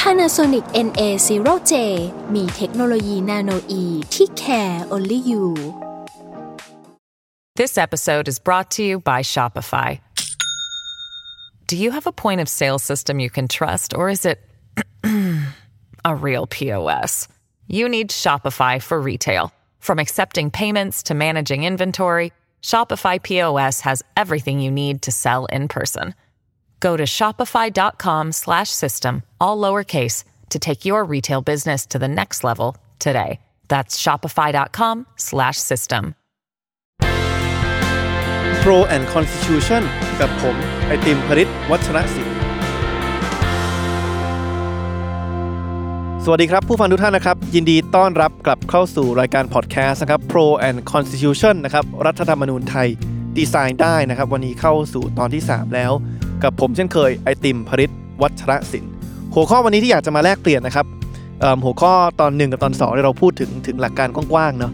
Panasonic NA0J มีเทคโนโลยีนาโนอีที่ care only you This episode is brought to you by Shopify. Do you have a point of sale system you can trust, or is it a real POS? You need Shopify for retail. From accepting payments to managing inventory, Shopify POS has everything you need to sell in person. Go to shopify.com slash system, all lowercase to take your retail business to the next level today. That's shopify.com slash system. Pro and Constitution กับผม ไอติมพริตวัชรศิลป์สวัสดีครับ ผู้ฟังทุกท่านนะครับ ยินดีต้อนรับกลับเข้าสู่รายการพอดแคสต์นะครับ Pro and Constitution นะครับ รัฐธรรมนูญไทย ดีไซน์ได้นะครับ วันนี้เข้าสู่ตอนที่ 3 แล้ว กับผมเช่นเคยไอติมพริตวัชรศิลป์หัวข้อวันนี้ที่อยากจะมาแลกเปลี่ยนนะครับหัวข้อตอนหนึ่งกับตอนสองเนี่เราพูดถึงถึงหลักการกว้างๆเนาะ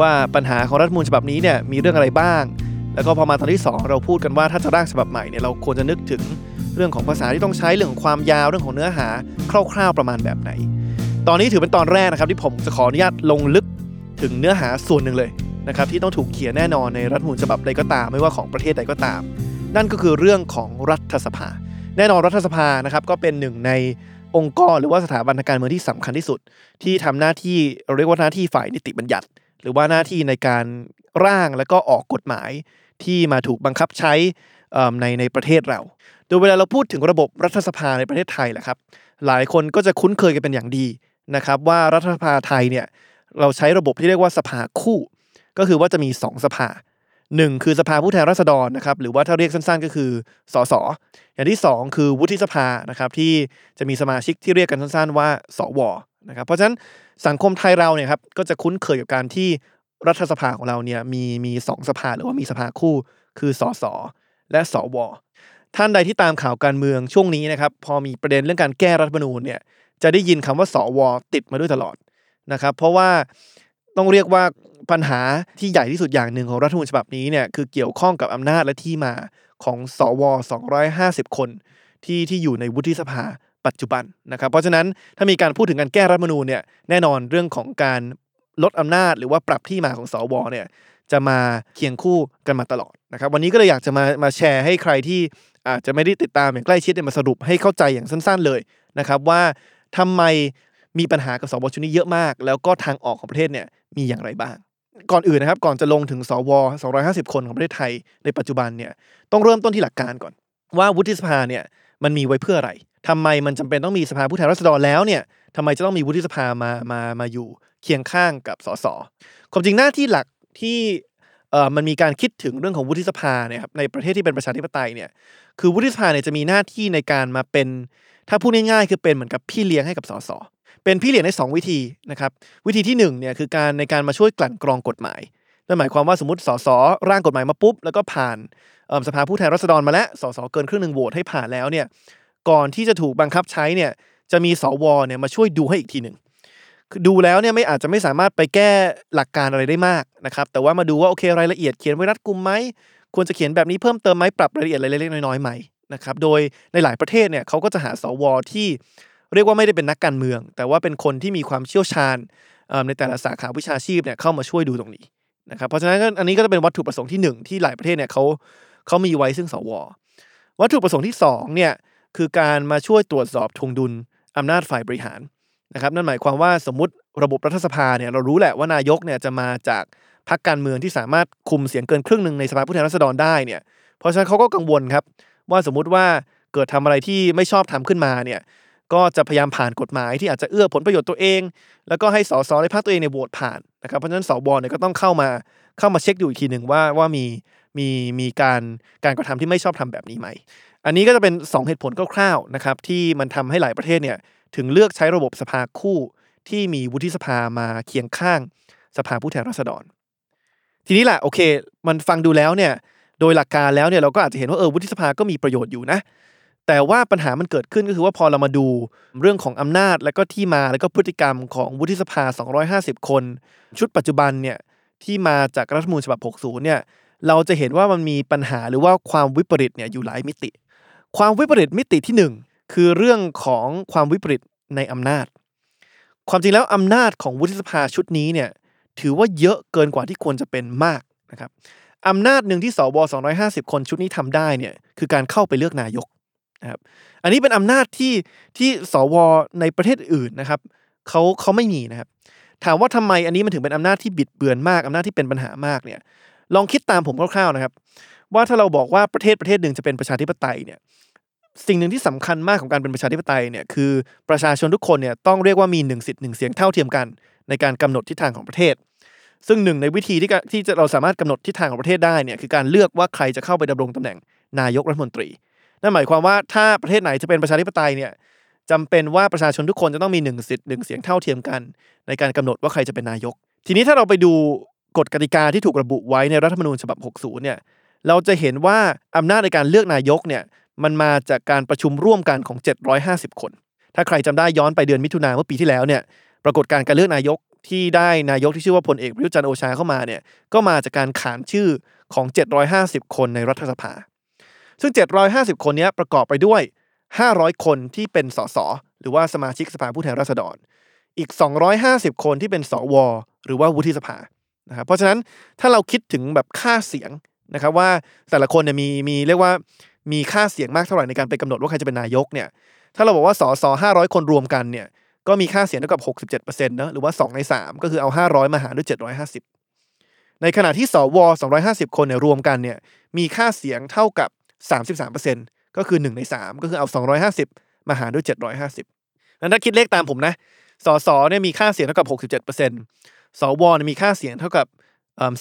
ว่าปัญหาของรัฐมนูญฉบับนี้เนี่ยมีเรื่องอะไรบ้าง แล้วก็พอมาตอนที่ 2 เราพูดกันว่าถ้าจะร่างฉบับใหม่เนี่ยเราควรจะนึกถึงเรื่องของภาษาที่ต้องใช้เรื่องของความยาวเรื่องของเนื้อหาคร่าว ๆประมาณแบบไหน ตอนนี้ถือเป็นตอนแรกนะครับที่ผมจะขออนุญาตลงลึกถึงเนื้อหาส่วนหนึ่งเลยนะครับที่ต้องถูกเขียนแน่นอนในรัฐมนูญฉบับใดก็ตาม ไม่ว่าของประเทศใดก็ตาม นั่นก็คือเรื่องของรัฐสภา แน่นอนรัฐสภานะครับก็เป็นหนึ่งในองค์กรหรือว่าสถาบันทางการเมืองที่สำคัญที่สุด ที่ทำหน้าที่เราเรียกว่าหน้าที่ฝ่ายนิติบัญญัติ หรือว่าหน้าที่ในการร่างและก็ออกกฎหมายที่มาถูกบังคับใช้ในในประเทศเรา โดยเวลาเราพูดถึงระบบรัฐสภาในประเทศไทยแหละครับ หลายคนก็จะคุ้นเคยกันเป็นอย่างดีนะครับว่ารัฐสภาไทยเนี่ยเราใช้ระบบที่เรียกว่าสภาคู่ ก็คือว่าจะมี 2 สภา 1คือสภาผู้แทนราษฎรนะครับหรือว่าถ้าเรียกสั้นๆ ก็คือสสอย่างที่ 2 คือวุฒิสภานะครับที่จะมีสมาชิกที่เรียกกันสั้น ๆ ว่าสวนะครับเพราะฉะนั้นสังคมไทยเราเนี่ยครับก็จะคุ้นเคยกับการที่รัฐสภาของเราเนี่ยมีมีสองสภาหรือว่ามีสภาคู่คือสสและสวท่านใดที่ตามข่าวการเมืองช่วงนี้นะครับพอมีประเด็นเรื่องการแก้รัฐธรรมนูญเนี่ยจะได้ยินคำว่าสวติดมาด้วยตลอดนะครับเพราะว่า ต้องเรียกว่าปัญหาที่ใหญ่ที่สุดอย่างหนึ่งของรัฐธรรมนูญฉบับนี้เนี่ยคือเกี่ยวข้องกับอำนาจและที่มาของสว 250 คนที่ที่อยู่ในวุฒิสภาปัจจุบันนะครับ เพราะฉะนั้นถ้ามีการพูดถึงการแก้รัฐมนูญเนี่ยแน่นอนเรื่องของการลดอำนาจหรือว่าปรับที่มาของสวเนี่ยจะมาเคียงคู่กันมาตลอดนะครับ วันนี้ก็เลยอยากจะมามาแชร์ให้ใครที่อาจจะไม่ได้ติดตามอย่างใกล้ชิดเนี่ยมาสรุปให้เข้าใจอย่างสั้น ๆเลยนะครับว่าทำไม มีปัญหากับสวชุดนี้เยอะมาก แล้วก็ทางออกของประเทศเนี่ยมีอย่างไรบ้าง ก่อนอื่นนะครับ ก่อนจะลงถึงสว250 คนของประเทศไทยในปัจจุบันเนี่ยต้องเริ่มต้นที่หลักการก่อน ว่าวุฒิสภาเนี่ยมันมีไว้เพื่ออะไรทำไมมันจำเป็นต้องมีสภาผู้แทนราษฎรแล้วเนี่ยทำไมจะต้องมีวุฒิสภามามามาอยู่เคียงข้างกับสสความจริงหน้าที่หลักที่เอ่อมันมีการคิดถึงเรื่องของวุฒิสภาเนี่ยครับในประเทศที่เป็นประชาธิปไตยเนี่ยคือวุฒิสภาเนี่ยจะมีหน้าที่ในการมาเป็น ถ้าพูดง่ายๆคือเป็นเหมือนกับพี่เลี้ยงให้กับสส เป็นพี่เลี้ยงในสองวิธีนะครับวิธีที่หนึ่งเนี่ยคือการในการมาช่วยกลั่นกรองกฎหมายนั่นหมายความว่าสมมติสสร่างกฎหมายมาปุ๊บ แล้วก็ผ่านสภาผู้แทนราษฎรมาแล้วสสเกินครึ่งหนึ่งโหวตให้ผ่านแล้วเนี่ยก่อนที่จะถูกบังคับใช้เนี่ยจะมีสวเนี่ยมาช่วยดูให้อีกทีหนึ่งดูแล้วเนี่ยไม่อาจจะไม่สามารถไปแก้หลักการอะไรได้มากนะครับแต่ว่ามาดูว่าโอเครายละเอียดเขียนไว้รัดกุมไหมควรจะเขียนแบบนี้เพิ่มเติมไหมปรับรายละเอียดอะไรเล็กๆน้อยๆไหมนะครับโดยในหลายประเทศเนี่ยเขาก็จะหาสวที่ เรียกว่าไม่ได้เป็นนักการเมือง แต่ว่าเป็นคนที่มีความเชี่ยวชาญในแต่ละสาขาวิชาชีพเนี่ยเข้ามาช่วยดูตรงนี้นะครับเพราะฉะนั้นอันนี้ก็จะเป็นวัตถุประสงค์ที่หนึ่งที่หลายประเทศเนี่ยเขาเขามีไว้ซึ่งสว วัตถุประสงค์ที่สองเนี่ยคือการมาช่วยตรวจสอบทวงดุลอำนาจฝ่ายบริหารนะครับนั่นหมายความว่าสมมติระบบรัฐสภาเนี่ยเรารู้แหละว่านายกเนี่ยจะมาจากพรรคการเมืองที่สามารถคุมเสียงเกินครึ่งหนึ่งในสภาผู้แทนราษฎรได้เนี่ยเพราะฉะนั้นเขาก็กังวลครับว่าสมมุติว่าเกิดทำอะไรที่ไม่ชอบทำขึ้นมาเนี่ย ก็จะพยายามผ่านกฎหมายที่อาจจะเอื้อผลประโยชน์ตัวเอง แล้วก็ให้สสในพรรคตัวเองเนี่ยโหวตผ่านนะครับเพราะฉะนั้นสวเนี่ยก็ต้องเข้ามาเข้ามาเช็คดูอีกทีหนึ่งว่าว่ามีมีมีการการกระทำที่ไม่ชอบทำแบบนี้ไหม อันนี้ก็จะเป็น 2 เหตุผลคร่าวๆนะครับที่มันทำให้หลายประเทศเนี่ยถึงเลือกใช้ระบบสภาคู่ที่มีวุฒิสภามาเคียงข้างสภาผู้แทนราษฎร ทีนี้แหละโอเค มันฟังดูแล้วเนี่ยโดยหลักการแล้วเนี่ยเราก็อาจจะเห็นว่าเออวุฒิสภาก็มีประโยชน์อยู่นะ แต่ว่าปัญหามันเกิดขึ้นก็คือว่าพอเรามาดูเรื่องของอำนาจและก็ที่มาและก็พฤติกรรมของวุฒิสภา 250 คน ชุดปัจจุบันเนี่ยที่มาจากรัฐธรรมนูญฉบับ 60 เนี่ยเราจะเห็นว่ามันมีปัญหาหรือว่าความวิปริตเนี่ยอยู่หลายมิติ ความวิปริตมิติที่หนึ่งคือเรื่องของความวิปริตในอำนาจ ความจริงแล้วอำนาจของวุฒิสภาชุดนี้เนี่ยถือว่าเยอะเกินกว่าที่ควรจะเป็นมากนะครับอำนาจหนึ่งที่สว250 คนชุดนี้ทำได้เนี่ยคือการเข้าไปเลือกนายก นะครับอันนี้เป็นอำนาจที่ที่สวในประเทศอื่นนะครับเขาเขาไม่มีนะครับ ถามว่าทำไมอันนี้มันถึงเป็นอำนาจที่บิดเบือนมากอำนาจที่เป็นปัญหามากเนี่ย ลองคิดตามผมคร่าวๆนะครับ ว่าถ้าเราบอกว่าประเทศประเทศหนึ่งจะเป็นประชาธิปไตยเนี่ยสิ่งหนึ่งที่สำคัญมากของการเป็นประชาธิปไตยเนี่ยคือประชาชนทุกคนเนี่ยต้องเรียกว่ามีหนึ่งสิทธิ์หนึ่งเสียงเท่าเทียมกัน ในการกำหนดทิศทางของประเทศ ซึ่งหนึ่งในวิธีที่ที่จะเราสามารถกำหนดทิศทางของประเทศได้เนี่ยคือการเลือกว่าใครจะเข้าไปดำรงตำแหน่งนายกรัฐมนตรี นั่นหมายความว่าถ้าประเทศไหนจะเป็นประชาธิปไตยเนี่ยจำเป็นว่าประชาชนทุกคนจะต้องมีหนึ่งสิทธิ์หนึ่งเสียงเท่าเทียมกัน ในการกำหนดว่าใครจะเป็นนายก ทีนี้ถ้าเราไปดูกฎกติกาที่ถูกระบุไว้ในรัฐธรรมนูญฉบับ 60 เนี่ยเราจะเห็นว่าอำนาจในการเลือกนายกเนี่ยมันมาจากการประชุมร่วมกันของ 750 คน ถ้าใครจำได้ย้อนไปเดือนมิถุนาเมื่อปีที่แล้วเนี่ยปรากฏการการเลือกนายกที่ได้นายกที่ชื่อว่าพลเอกประยุทธ์จันทร์โอชาเข้ามาเนี่ยก็มาจากการขานชื่อของ 750 คนในรัฐสภา ซึ่ง 750 คนนี้ประกอบไปด้วย 500 คนที่เป็นสสหรือว่าสมาชิกสภาผู้แทนราษฎร อีก 250 คนที่เป็นสว หรือว่าวุฒิสภานะครับเพราะฉะนั้นถ้าเราคิดถึงแบบค่าเสียงนะครับว่าแต่ละคนเนี่ยมีมีเรียกว่ามีค่าเสียงมากเท่าไหร่ในการไปกำหนดว่าใครจะเป็นนายกเนี่ยถ้าเราบอกว่าสสห้าร้อยคนรวมกันเนี่ยก็มีค่าเสียงเท่ากับ 67%นะหรือว่า 2 ใน 3 ก็คือเอา 500 มาหารด้วย 750 ในขณะที่สว 250 คนเนี่ยรวมกันเนี่ยมีค่าเสียงเท่ากับ 33%ก็คือ 1 ใน 3 ก็คือเอา 250 มาหารด้วย 750นั้นถ้าคิดเลขตามผมนะสสเนี่ยมีค่าเสียงเท่ากับ 67%สวเนี่ยมีค่าเสียงเท่ากับ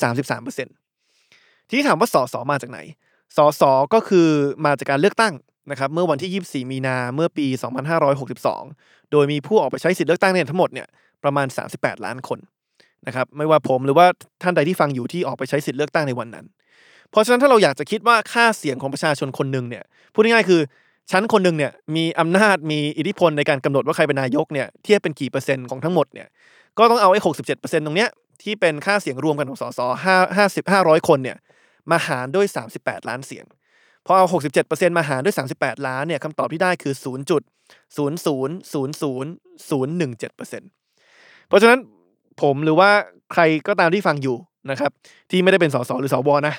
33%ทีนี้ถามว่าสสมาจากไหนสสก็คือมาจากการเลือกตั้งนะครับเมื่อวันที่ 24 มีนาเมื่อปี 2562 โดยมีผู้ออกไปใช้สิทธิเลือกตั้งเนี่ยทั้งหมดเนี่ยประมาณ 38 ล้านคนนะครับไม่ว่าผมหรือว่าท่านใดที่ฟังอยู่ที่ออกไปใช้สิทธิเลือกตั้งในวันนั้น เพราะฉะนั้นถ้าเราอยากจะคิดว่าค่าเสียงของประชาชนคนหนึ่งเนี่ยพูดง่ายๆคือชั้นคนหนึ่งเนี่ยมีอำนาจมีอิทธิพลในการกำหนดว่าใครเป็นนายกเนี่ยเทียบเป็นกี่เปอร์เซ็นต์ของทั้งหมดเนี่ยก็ต้องเอาไอ้หกสิบเจ็ดเปอร์เซ็นต์ตรงเนี้ยที่เป็นค่าเสียงรวมกันของสสห้าห้าสิบห้าร้อยคนเนี่ยมาหารด้วยสามสิบแปดล้านเสียงพอเอาหกสิบเจ็ดเปอร์เซ็นต์มาหารด้วยสามสิบแปดล้านเนี่ยคำตอบที่ได้คือศูนย์จุดศูนย์ศูนย์ศูนย์ศูนย์ศูนย์หนึ่งเจ็ดเปอร์เซ็นต์เพราะฉะนั้นผมหรือว่าใครก็ตามที่ฟังอยู่นะครับที่ไม่ได้เป็นสสหรือสวนะ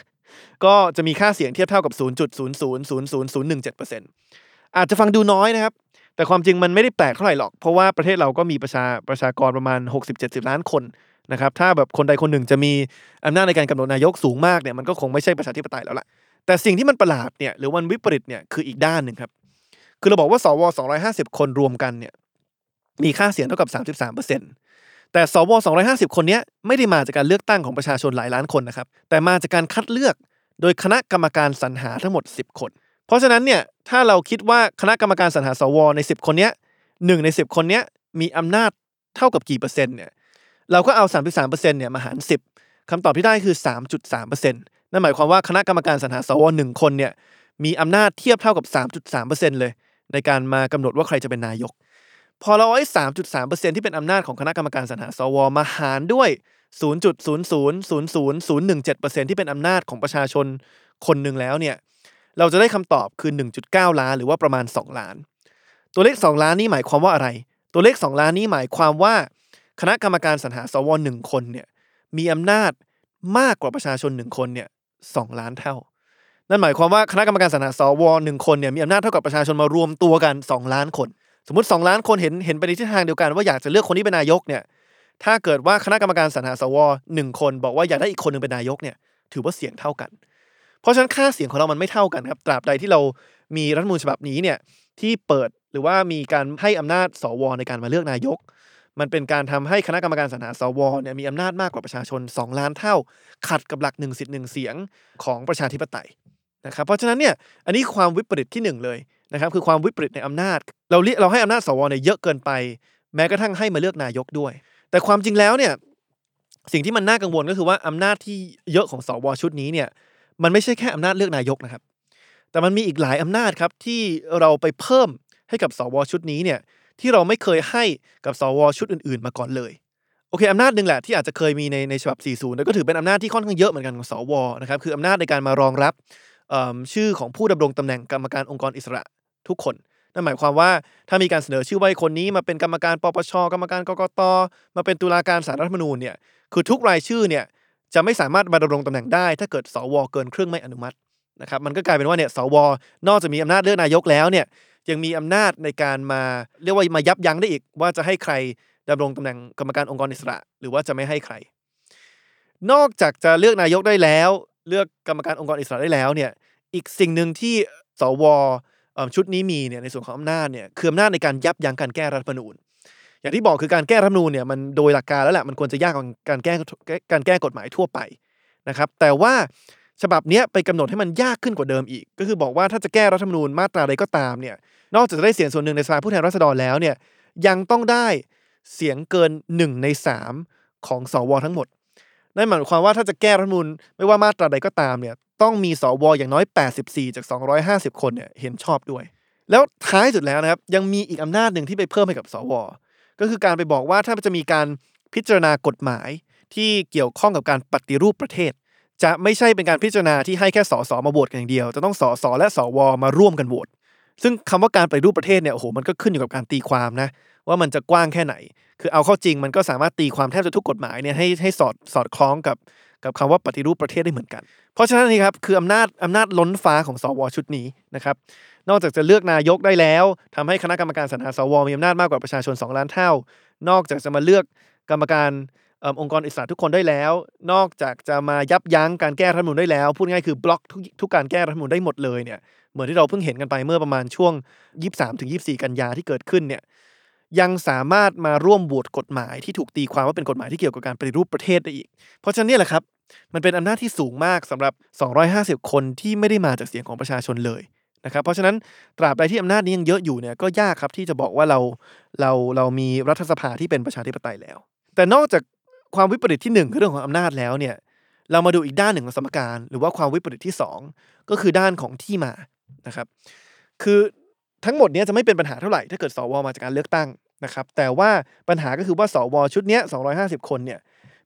ก็จะมีค่าเสียงเทียบเท่ากับ 0.0000017%อาจจะฟังดูน้อยนะครับ แต่ความจริงมันไม่ได้แปลกเท่าไหร่หรอก เพราะว่าประเทศเราก็มีประชาประชากรประมาณ 60-70 ล้านคนนะครับ ถ้าแบบคนใดคนหนึ่งจะมีอำนาจในการกำหนดนายกสูงมากเนี่ยมันก็คงไม่ใช่ประชาธิปไตยแล้วล่ะ แต่สิ่งที่มันประหลาดเนี่ยหรือวันวิปริตเนี่ยคืออีกด้านหนึ่งครับ คือเราบอกว่าสว 250 คนรวมกันเนี่ยมีค่าเสียงเท่ากับ 33% แต่สว250 คนนี้ไม่ได้มาจากการเลือกตั้งของประชาชนหลายล้านคนนะครับแต่มาจากการคัดเลือกโดยคณะกรรมการสรรหาทั้งหมด 10 คน เพราะฉะนั้นเนี่ยถ้าเราคิดว่าคณะกรรมการสรรหาสวใน 10 คนนี้หนึ่งใน 10 คนนี้มีอำนาจเท่ากับกี่เปอร์เซ็นต์เนี่ยเราก็เอา 33%เนี่ยมาหาร 10คำตอบที่ได้คือ 3.3%นั่นหมายความว่าคณะกรรมการสรรหาสวหนึ่งคนเนี่ยมีอำนาจเทียบเท่ากับ 3.3%เลย ในการมากำหนดว่าใครจะเป็นนายก พอเราไอ้3.3%ที่เป็นอำนาจของคณะกรรมการสรรหาสวมาหารด้วย0.0000017%ที่เป็นอำนาจของประชาชนคนหนึ่งแล้วเนี่ย เราจะได้คำตอบคือ1.9ล้านหรือว่าประมาณ2ล้าน ตัวเลข2ล้านนี้หมายความว่าอะไร ตัวเลข2ล้านนี้หมายความว่า คณะกรรมการสรรหาสวหนึ่งคนเนี่ยมีอำนาจมากกว่าประชาชนหนึ่งคนเนี่ยสองล้านเท่า นั่นหมายความว่าคณะกรรมการสรรหาสวหนึ่งคนเนี่ยมีอำนาจเท่ากับประชาชนมารวมตัวกัน2ล้านคน สมมติ 2 ล้านคนเห็นเห็นไปในทิศทางเดียวกัน ว่าอยากจะเลือกคนที่เป็นนายกเนี่ย ถ้าเกิดว่าคณะกรรมการสรรหาสวหนึ่งคนบอกว่าอยากได้อีกคนหนึ่งเป็นนายกเนี่ย ถือว่าเสียงเท่ากัน เพราะฉะนั้นค่าเสียงของเรามันไม่เท่ากันครับ ตราบใดที่เรามีรัฐมนูญฉบับนี้เนี่ยที่เปิดหรือว่ามีการให้อำนาจสวในการมาเลือกนายก มันเป็นการทำให้คณะกรรมการสรรหาสวเนี่ยมีอำนาจมากกว่าประชาชน 2 ล้านเท่า ขัดกับหลักหนึ่งสิทธิ์หนึ่งเสียงของประชาธิปไตยนะครับเพราะฉะนั้นเนี่ยอันนี้ความวิปริตที่หนึ่งเลย นะครับคือความวิปริตในอำนาจ เราเรียกเราให้อำนาจสวเนี่ยเยอะเกินไป แม้กระทั่งให้มาเลือกนายกด้วย แต่ความจริงแล้วเนี่ยสิ่งที่มันน่ากังวลก็คือว่าอำนาจที่เยอะของสวชุดนี้เนี่ยมันไม่ใช่แค่อำนาจเลือกนายกนะครับ แต่มันมีอีกหลายอำนาจครับที่เราไปเพิ่มให้กับสวชุดนี้เนี่ยที่เราไม่เคยให้กับสวชุดอื่น ๆ มาก่อนเลยโอเคอำนาจหนึ่งแหละที่อาจจะเคยมีในในฉบับ 40 แล้วก็ถือเป็นอำนาจที่ค่อนข้างเยอะเหมือนกันของสวนะครับคืออำนาจในการมารองรับชื่อของผู้ดำรงตำแหน่งกรรมการองค์กรอิสระ ทุกคน นั่นหมายความว่าถ้ามีการเสนอชื่อว่าคนนี้มาเป็นกรรมการปปชกรรมการกกตมาเป็นตุลาการศาลรัฐมนูญเนี่ยคือทุกรายชื่อเนี่ยจะไม่สามารถมาดำรงตำแหน่งได้ ถ้าเกิดสวเกินครึ่งไม่อนุมัตินะครับมันก็กลายเป็นว่าเนี่ยสวนอกจากมีอำนาจเลือกนายกแล้วเนี่ยยังมีอำนาจในการมาเรียกว่ามายับยั้งได้อีก ว่าจะให้ใครดำรงตำแหน่งกรรมการองค์กรอิสระ หรือว่าจะไม่ให้ใคร นอกจากจะเลือกนายกได้แล้ว เลือกกรรมการองค์กรอิสระได้แล้วเนี่ยอีกสิ่งหนึ่งที่สว ชุดนี้มีเนี่ยในส่วนของอำนาจเนี่ยคืออำนาจในการยับยั้งการแก้รัฐธรรมนูญ อย่างที่บอกคือการแก้รัฐธรรมนูญเนี่ยมันโดยหลักการแล้วแหละมันควรจะยากกว่าการแก้การแก้กฎหมายทั่วไปนะครับแต่ว่าฉบับนี้ไปกำหนดให้มันยากขึ้นกว่าเดิมอีก ก็คือบอกว่าถ้าจะแก้รัฐธรรมนูญมาตราใดก็ตามเนี่ยนอกจากจะได้เสียงส่วนหนึ่งในสภาผู้แทนราษฎรแล้วเนี่ยยังต้องได้เสียงเกินหนึ่งในสามของสวทั้งหมด นั่นหมายความว่าถ้าจะแก้รัฐมนูญไม่ว่ามาตราใดก็ตามเนี่ยต้องมีสวอย่างน้อย 84 จาก 250 คนเนี่ยเห็นชอบด้วย แล้วท้ายสุดแล้วนะครับยังมีอีกอำนาจหนึ่งที่ไปเพิ่มให้กับสว ก็คือการไปบอกว่าถ้าจะมีการพิจารณากฎหมายที่เกี่ยวข้องกับการปฏิรูปประเทศ จะไม่ใช่เป็นการพิจารณาที่ให้แค่สสมาโหวตกันอย่างเดียว จะต้องสสและสวมาร่วมกันโหวตซึ่งคำว่าการปฏิรูปประเทศเนี่ยโอ้โหมันก็ขึ้นอยู่กับการตีความนะว่ามันจะกว้างแค่ไหน คือเอาเข้าจริงมันก็สามารถตีความแทบจะทุกกฎหมายเนี่ยให้ให้สอดสอดคล้องกับกับคำว่าปฏิรูปประเทศได้เหมือนกัน เพราะฉะนั้นนี่ครับคืออำนาจอำนาจล้นฟ้าของสวชุดนี้นะครับนอกจากจะเลือกนายกได้แล้วทำให้คณะกรรมการสรรหาสวมีอำนาจมากกว่าประชาชน 2 ล้านเท่า นอกจากจะมาเลือกกรรมการอองค์กรอิสระทุกคนได้แล้ว นอกจากจะมายับยั้งการแก้รัฐธรรมนูญได้แล้ว พูดง่ายคือบล็อกทุกทุกการแก้รัฐธรรมนูญได้หมดเลยเนี่ยเหมือนที่เราเพิ่งเห็นกันไปเมื่อประมาณช่วง 23ถึง24 กันยาที่เกิดขึ้นเนี่ย ยังสามารถมาร่วมโหวตกฎหมายที่ถูกตีความว่าเป็นกฎหมายที่เกี่ยวกับการปฏิรูปประเทศได้อีก เพราะฉะนั้นเนี่ยแหละครับ มันเป็นอำนาจที่สูงมากสำหรับ 250 คนที่ไม่ได้มาจากเสียงของประชาชนเลยนะครับ เพราะฉะนั้นตราบใดที่อำนาจนี้ยังเยอะอยู่เนี่ยก็ยากครับที่จะบอกว่าเราเราเรามีรัฐสภาที่เป็นประชาธิปไตยแล้ว แต่นอกจากความวิปริตที่หนึ่งคือเรื่องของอำนาจแล้วเนี่ยเรามาดูอีกด้านหนึ่งของสมการ หรือว่าความวิปริตที่สองก็คือด้านของที่มานะครับ คือ ทั้งหมดนี้จะไม่เป็นปัญหาเท่าไหร่ถ้าเกิดสวมาจากการเลือกตั้งนะครับ แต่ว่าปัญหาก็คือว่าสวชุดนี้ย250 คนเนี่ย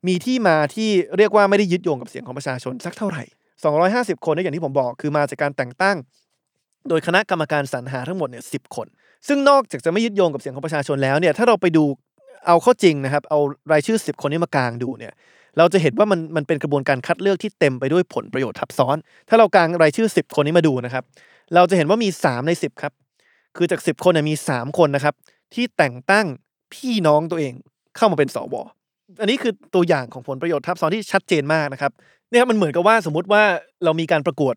มีที่มาที่เรียกว่าไม่ได้ยึดโยงกับเสียงของประชาชนสักเท่าไหร่ 250 คนเนี่ยอย่างที่ผมบอกคือมาจากการแต่งตั้ง โดยคณะกรรมการสรรหาทั้งหมดเนี่ยสิคน ซึ่งนอกจากจะไม่ยึดโยงกับเสียงของประชาชนแล้วเนี่ยถ้าเราไปดูเอาข้าจริงนะครับเอารายชื่อ 10 คนนี้มากางดูเนี่ยเราจะเห็นว่ามันมันเป็นกระบวนการคัดเลือกที่เต็มไปด้วยผลประโยชน์ทับซ้อน ถ้าเรากางรายชื่อ 10 คนนี้มาดูนะครับ เราจะเห็นว่ามี 3 ใน 10 ครับ คือจาก 10 คนเนี่ยมี 3 คนนะครับ ที่แต่งตั้งพี่น้องตัวเองเข้ามาเป็นสวอันนี้คือตัวอย่างของผลประโยชน์ทับซ้อนที่ชัดเจนมากนะครับเนี่ยครับมันเหมือนกับว่าสมมุติว่าเรามีการประกวด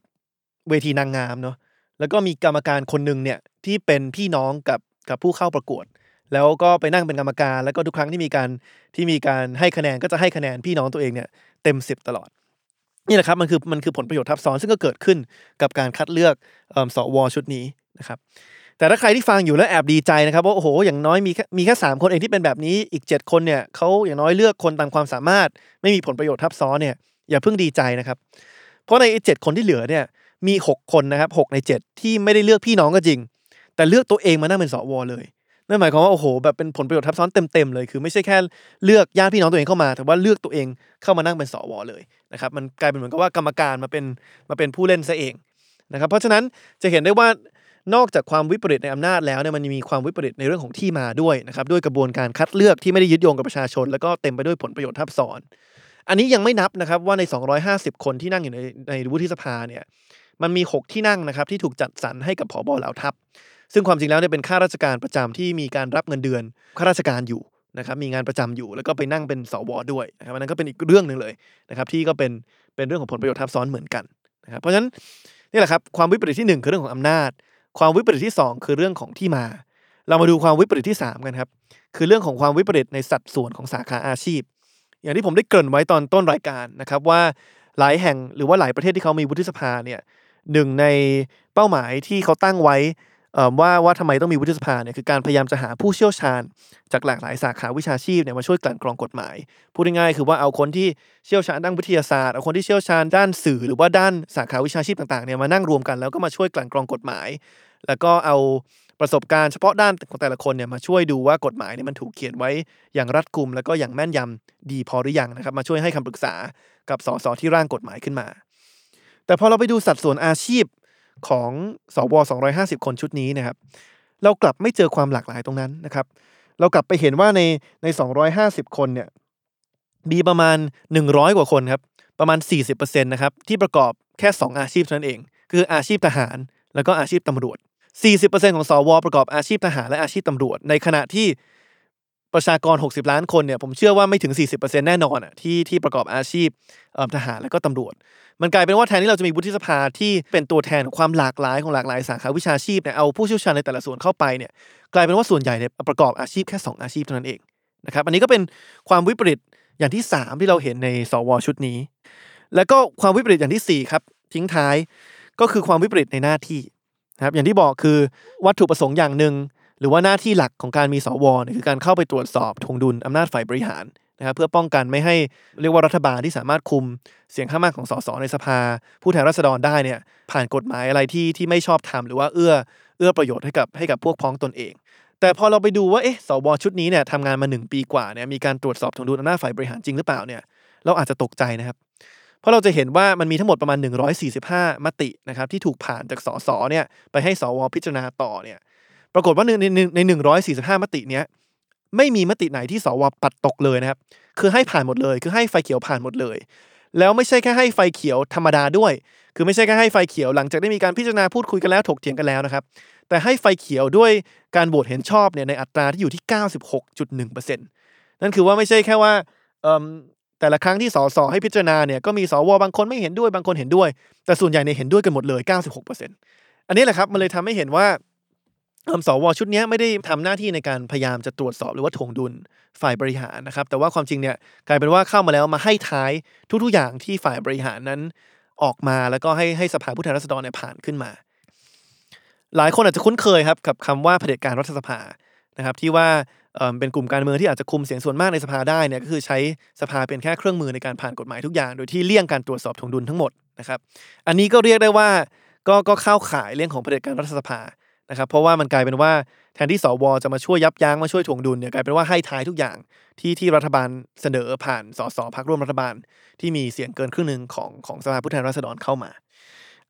เวทีนางงามเนาะแล้วก็มีกรรมการคนหนึ่งเนี่ยที่เป็นพี่น้องกับกับผู้เข้าประกวด แล้วก็ไปนั่งเป็นกรรมการ แล้วก็ทุกครั้งที่มีการที่มีการให้คะแนนก็จะให้คะแนนพี่น้องตัวเองเนี่ยเต็มสิบตลอดนี่แหละครับมันคือมันคือผลประโยชน์ทับซ้อนซึ่งก็เกิดขึ้นกับการคัดเลือกสวชุดนี้นะครับ แต่ถ้าใครที่ฟังอยู่แล้วแอบดีใจนะครับว่าโอ้โหอย่างน้อยมีแค่มีแค่สามคนเองที่เป็นแบบนี้อีก 7 คนเนี่ยเขาอย่างน้อยเลือกคนตามความสามารถ ไม่มีผลประโยชน์ทับซ้อนเนี่ยอย่าเพิ่งดีใจนะครับ เพราะในเจ็ดคนที่เหลือเนี่ยมี 6 คนนะครับหกใน 7 ที่ไม่ได้เลือกพี่น้องก็จริง แต่เลือกตัวเองมานั่งเป็นสวเลยนั่นหมายความว่าโอ้โหแบบเป็นผลประโยชน์ทับซ้อนเต็มๆเลยคือไม่ใช่แค่เลือกญาติพี่น้องตัวเองเข้ามา แต่ว่าเลือกตัวเองเข้ามานั่งเป็นสวเลยนะครับมันกลายเป็นเหมือนกับว่ากรรมการมาเป็นมาเป็นผู้เล่นซะเองนะครับเพราะฉะนั้นจะเห็นได้ว่า นอกจากความวิปริตในอำนาจแล้วเนี่ยมันมีความวิปริตในเรื่องของที่มาด้วยนะครับด้วยกระบวนการคัดเลือกที่ไม่ได้ยึดโยงกับประชาชน แล้วก็เต็มไปด้วยผลประโยชน์ทับซ้อน อันนี้ยังไม่นับนะครับว่าใน 250 คนที่นั่งอยู่ในในวุฒิสภาเนี่ยมันมี 6 ที่นั่งนะครับที่ถูกจัดสรรให้กับผอบเหล่าทัพ ซึ่งความจริงแล้วเนี่ยเป็นข้าราชการประจำที่มีการรับเงินเดือนข้าราชการอยู่นะครับมีงานประจำอยู่แล้วก็ไปนั่งเป็นสวด้วยนะครับอันนั้นก็เป็นอีกเรื่องหนึ่งเลยนะครับที่ก็เป็นเป็นเรื่องของผลประโยชน์ทับซ้อนเหมือนกันนะครับเพราะฉะนั้นนี่แหละครับความวิปริตที่หนึ่งคือเรื่องของอำนาจ ความวิปริตที่สองคือเรื่องของที่มา เรามาดูความวิปริตที่สามกันครับ คือเรื่องของความวิปริตในสัดส่วนของสาขาอาชีพ อย่างที่ผมได้เกริ่นไว้ตอนต้นรายการนะครับว่าหลายแห่งหรือว่าหลายประเทศที่เขามีวุฒิสภาเนี่ยหนึ่งในเป้าหมายที่เขาตั้งไว้ ว่าว่าทำไมต้องมีวุฒิสภาเนี่ยคือการพยายามจะหาผู้เชี่ยวชาญ จากหลากหลายสาขาวิชาชีพเนี่ยมาช่วยกลั่นกรองกฎหมาย พูดง่ายๆคือว่าเอาคนที่เชี่ยวชาญด้านวิทยาศาสตร์เอาคนที่เชี่ยวชาญด้านสื่อหรือว่าด้านสาขาวิชาชีพต่างๆเนี่ยมานั่งรวมกันแล้วก็มาช่วยกลั่นกรองกฎหมาย แล้วก็เอาประสบการณ์เฉพาะด้านของแต่ละคนเนี่ยมาช่วยดูว่ากฎหมายเนี่ยมันถูกเขียนไว้อย่างรัดกุม แล้วก็อย่างแม่นยำดีพอหรือยังนะครับมาช่วยให้คำปรึกษากับสสที่ร่างกฎหมายขึ้นมา แต่พอเราไปดูสัดส่วนอาชีพ ของสว250 คนชุดนี้นะครับ เรากลับไม่เจอความหลากหลายตรงนั้นนะครับ เรากลับไปเห็นว่าในใน 250 คนเนี่ยมีประมาณ 100 กว่าคนครับ ประมาณ 40%นะครับที่ประกอบแค่ 2 อาชีพเท่านั้นเอง คืออาชีพทหาร แล้วก็อาชีพตำรวจ 40%ของสวประกอบอาชีพทหารและอาชีพตำรวจ ในขณะที่ประชากร 60 ล้านคนเนี่ยผมเชื่อว่าไม่ถึง 40%แน่นอนอะที่ที่ประกอบอาชีพทหารและก็ตำรวจ มันกลายเป็นว่าแทนที่เราจะมีวุฒิสภาที่เป็นตัวแทนของความหลากหลายของหลากหลายสาขาวิชาชีพเนี่ยเอาผู้เชี่ยวชาญในแต่ละส่วนเข้าไปเนี่ยกลายเป็นว่าส่วนใหญ่เนี่ยประกอบอาชีพแค่ 2 อาชีพเท่านั้นเองนะครับอันนี้ก็เป็นความวิปริตอย่างที่ 3 ที่เราเห็นในสวชุดนี้ แล้วก็ความวิปริตอย่างที่4ครับทิ้งท้ายก็คือความวิปริตในหน้าที่นะครับอย่างที่บอกคือวัตถุประสงค์อย่างหนึ่งหรือว่าหน้าที่หลักของการมีสวเนี่ยคือการเข้าไปตรวจสอบทวงดุลอำนาจฝ่ายบริหาร นะครับเพื่อป้องกันไม่ให้เรียกว่ารัฐบาลที่สามารถคุมเสียงข้างมากของสสในสภา ผู้แทนราษฎรได้เนี่ยผ่านกฎหมายอะไรที่ที่ไม่ชอบทำหรือว่าเอื้อเอื้อประโยชน์ให้กับให้กับพวกพ้องตนเอง แต่พอเราไปดูว่าเอ๊ะสวชุดนี้เนี่ยทำงานมา 1 ปีกว่าเนี่ยมีการตรวจสอบทวงดุลอำนาจฝ่ายบริหารจริงหรือเปล่าเนี่ยเราอาจจะตกใจนะครับ เพราะเราจะเห็นว่ามันมีทั้งหมดประมาณ 145 มตินะครับที่ถูกผ่านจากสสเนี่ยไปให้สวพิจารณาต่อเนี่ยปรากฏว่าในในในหนึ่งร้อยสี่สิบห้ามติเนี้ย ไม่มีมติไหนที่สวปัดตกเลยนะครับ คือให้ผ่านหมดเลย คือให้ไฟเขียวผ่านหมดเลย แล้วไม่ใช่แค่ให้ไฟเขียวธรรมดาด้วย คือไม่ใช่แค่ให้ไฟเขียวหลังจากได้มีการพิจารณาพูดคุยกันแล้วถกเถียงกันแล้วนะครับ แต่ให้ไฟเขียวด้วยการโหวตเห็นชอบเนี่ยในอัตราที่อยู่ที่ 96.1%นั่นคือว่าไม่ใช่แค่ว่าแต่ละครั้งที่สสให้พิจารณาเนี่ยก็มีสวบางคนไม่เห็นด้วยบางคนเห็นด้วย แต่ส่วนใหญ่เนี่ยเห็นด้วยกันหมดเลย 96%อันนี้แหละครับมันเลยทำให้เห็นว่า สวชุดนี้ไม่ได้ทำหน้าที่ในการพยายามจะตรวจสอบหรือว่าถ่วงดุลฝ่ายบริหารนะครับ แต่ว่าความจริงเนี่ยกลายเป็นว่าเข้ามาแล้วมาให้ท้ายทุกๆอย่างที่ฝ่ายบริหารนั้นออกมาแล้วก็ให้ให้สภาผู้แทนราษฎรเนี่ยผ่านขึ้นมา หลายคนอาจจะคุ้นเคยครับกับคำว่าเผด็จการรัฐสภานะครับที่ว่าเอิ่มเป็นกลุ่มการเมืองที่อาจจะคุมเสียงส่วนมากในสภาได้เนี่ยก็คือใช้สภาเป็นแค่เครื่องมือในการผ่านกฎหมายทุกอย่าง โดยที่เลี่ยงการตรวจสอบถ่วงดุลทั้งหมดนะครับ อันนี้ก็เรียกได้ว่าก็ก็เข้าข่ายเรื่องของเผด็จการรัฐสภา นะครับเพราะว่ามันกลายเป็นว่าแทนที่สวจะมาช่วยยับยั้งมาช่วยถ่วงดุลเนี่ยกลายเป็นว่าให้ท้ายทุกอย่างที่ที่รัฐบาลเสนอผ่านสสพักร่วมรัฐบาล ที่มีเสียงเกินครึ่งหนึ่งของของสภาผู้แทนราษฎรเข้ามา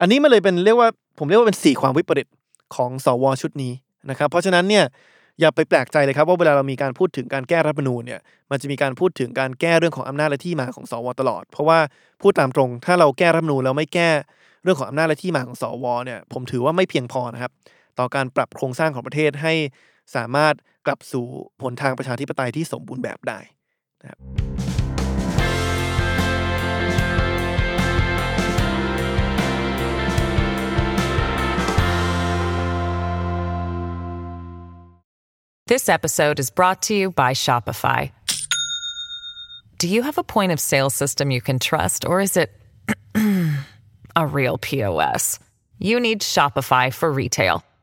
อันนี้มันเลยเป็นเรียกว่าผมเรียกว่าเป็นสีความวิปริตของสวชุดนี้นะครับเพราะฉะนั้นเนี่ยอย่าไปแปลกใจเลยครับว่าเวลาเรามีการพูดถึงการแก้รัฐมนูญเนี่ยมันจะมีการพูดถึงการแก้เรื่องของอำนาจและที่มาของสวตลอด เพราะว่าพูดตามตรง ถ้าเราแก้รัฐมนูญแล้วไม่แก้เรื่องของอำนาจและที่มาของสวเนี่ยผมถือว่าไม่เพียงพอนะครับ ต่อการปรับโครงสร้างของประเทศให้สามารถกลับสู่หนทางประชาธิปไตยที่สมบูรณ์แบบได้นะครับ This episode is brought to you by Shopify. Do you have a point of sale system you can trust, or is it a real POS? You need Shopify for retail.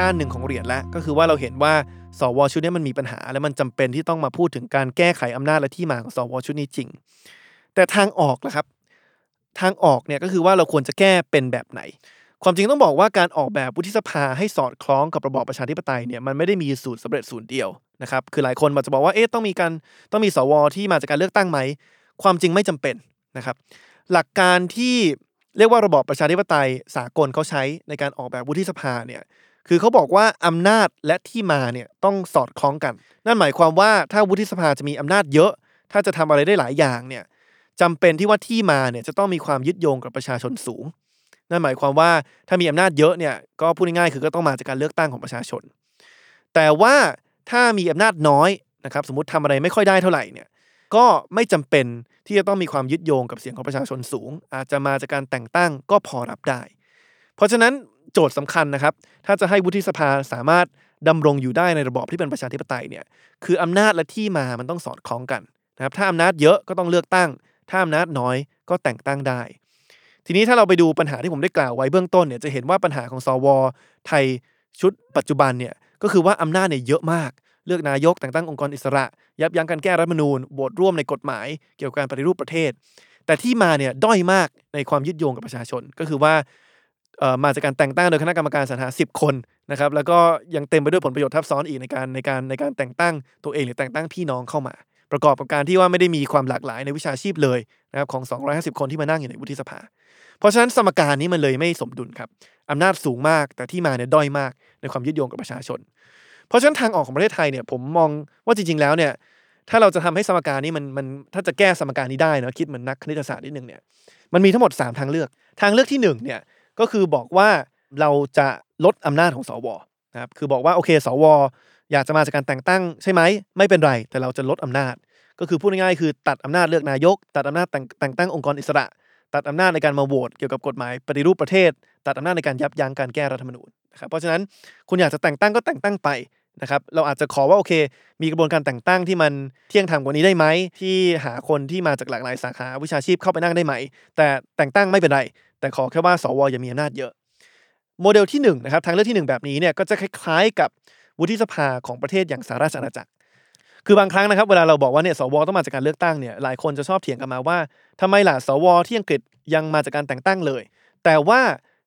ด้านหนึ่งของเหรียญแล้วก็คือว่าเราเห็นว่าสวชุดนี้มันมีปัญหา และมันจำเป็นที่ต้องมาพูดถึงการแก้ไขอำนาจและที่มาของสวชุดนี้จริง แต่ทางออกละครับ ทางออกเนี่ยก็คือว่าเราควรจะแก้เป็นแบบไหน ความจริงต้องบอกว่าการออกแบบวุฒิสภาให้สอดคล้องกับระบอบประชาธิปไตยเนี่ยมันไม่ได้มีสูตรสำเร็จสูตรเดียวนะครับคือหลายคนอาจจะบอกว่าเอ๊ะต้องมีการต้องมีสวที่มาจากการเลือกตั้งไหมความจริงไม่จำเป็นนะครับหลักการที่เรียกว่าระบอบประชาธิปไตยสากลเขาใช้ในการออกแบบวุฒิสภาเนี่ย คือเขาบอกว่าอำนาจและที่มาเนี่ยต้องสอดคล้องกัน นั่นหมายความว่าถ้าวุฒิสภาจะมีอำนาจเยอะ ถ้าจะทำอะไรได้หลายอย่างเนี่ยจำเป็นที่ว่าที่มาเนี่ยจะต้องมีความยึดโยงกับประชาชนสูง นั่นหมายความว่าถ้ามีอำนาจเยอะเนี่ยก็พูดง่ายๆคือก็ต้องมาจากการเลือกตั้งของประชาชน แต่ว่าถ้ามีอำนาจน้อยนะครับสมมติทำอะไรไม่ค่อยได้เท่าไหร่เนี่ยก็ไม่จำเป็นที่จะต้องมีความยึดโยงกับเสียงของประชาชนสูง อาจจะมาจากการแต่งตั้งก็พอรับได้ เพราะฉะนั้น โจทย์สำคัญนะครับ ถ้าจะให้วุฒิสภาสามารถดำรงอยู่ได้ในระบอบที่เป็นประชาธิปไตยเนี่ยคืออำนาจและที่มามันต้องสอดคล้องกันนะครับถ้าอำนาจเยอะก็ต้องเลือกตั้ง ถ้าอำนาจน้อยก็แต่งตั้งได้ ทีนี้ถ้าเราไปดูปัญหาที่ผมได้กล่าวไว้เบื้องต้นเนี่ยจะเห็นว่าปัญหาของสวไทยชุดปัจจุบันเนี่ยก็คือว่าอำนาจเนี่ยเยอะมาก เลือกนายกแต่งตั้งองค์กรอิสระ ยับยั้งการแก้รัฐธรรมนูญโหวตร่วมในกฎหมาย เกี่ยวกับการปฏิรูปประเทศ แต่ที่มาเนี่ยด้อยมากในความยึดโยงกับประชาชน ก็คือว่า มาจากการแต่งตั้งโดยคณะกรรมการสรรหา 10 คนนะครับแล้วก็ยังเต็มไปด้วยผลประโยชน์ทับซ้อนอีกในการในการในการแต่งตั้งตัวเองหรือแต่งตั้งพี่น้องเข้ามา ประกอบกับการที่ว่าไม่ได้มีความหลากหลายในวิชาชีพเลยนะครับของ 250 คนที่มานั่งอยู่ในวุฒิสภา เพราะฉะนั้นสมการนี้มันเลยไม่สมดุลครับอำนาจสูงมากแต่ที่มาเนี่ยด้อยมากในความยึดโยงกับประชาชน เพราะฉะนั้นทางออกของประเทศไทยเนี่ยผมมองว่าจริง ๆ แล้วเนี่ยถ้าเราจะทำให้สมการนี้มันมันถ้าจะแก้สมการนี้ได้เนอะคิดเหมือนนักคณิตศาสตร์นิดนึงเนี่ยมันมีทั้งหมด 3 ทางเลือก ทางเลือกที่1เนี่ย ก็คือบอกว่าเราจะลดอำนาจของสวนะครับคือบอกว่าโอเคสวอยากจะมาจากการแต่งตั้งใช่ไหมไม่เป็นไร แต่เราจะลดอำนาจ ก็คือพูดง่ายๆคือตัดอำนาจเลือกนายก ตัดอำนาจแต่งแต่งตั้งองค์กรอิสระ ตัดอำนาจในการมาโหวตเกี่ยวกับกฎหมายปฏิรูปประเทศ ตัดอำนาจในการยับยั้งการแก้รัฐธรรมนูญนะครับเพราะฉะนั้นคุณอยากจะแต่งตั้งก็แต่งตั้งไปนะครับเราอาจจะขอว่าโอเค มีกระบวนการแต่งตั้งที่มันเที่ยงธรรมกว่านี้ได้ไหมที่หาคนที่มาจากหลากหลายสาขาวิชาชีพเข้าไปนั่งได้ไหม แต่แต่งตั้งไม่เป็นไร แต่ขอแค่ว่าสวอย่ามีอำนาจเยอะ โมเดลที่1นะครับทางเลือกที่ 1 แบบนี้เนี่ยก็จะคล้ายๆ กับวุฒิสภาของประเทศอย่างสหราชอาณาจักร คือบางครั้งนะครับเวลาเราบอกว่าเนี่ยสวต้องมาจากการเลือกตั้งเนี่ยหลายคนจะชอบเถียงกันมาว่าทำไมล่ะสวที่อังกฤษยังมาจากการแต่งตั้งเลย แต่ว่า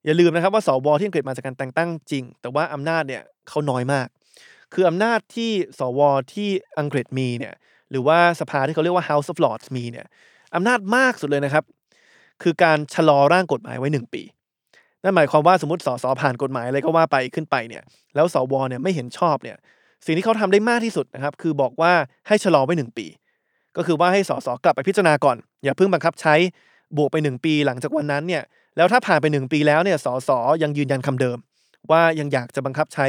อย่าลืมนะครับว่าสวที่อังกฤษมาจากการแต่งตั้งจริง แต่ว่าอำนาจเนี่ยเขาน้อยมาก คืออำนาจที่สวที่อังกฤษมีเนี่ยหรือว่าสภาที่เขาเรียกว่า House of Lords มีเนี่ยอำนาจมากสุดเลยนะครับ คือการชะลอร่างกฎหมายไว้1ปี นั่นหมายความว่าสมมติสสผ่านกฎหมายอะไรก็ว่าไปขึ้นไปเนี่ย แล้วสวเนี่ยไม่เห็นชอบเนี่ย สิ่งที่เขาทำได้มากที่สุดนะครับ คือบอกว่าให้ชะลอไว้1ปี ก็คือว่าให้สสกลับไปพิจารณาก่อน อย่าเพิ่งบังคับใช้บวกไป 1 ปีหลังจากวันนั้นเนี่ย แล้วถ้าผ่านไป 1 ปีแล้วเนี่ยสสยังยืนยันคำเดิม ว่ายังอยากจะบังคับใช้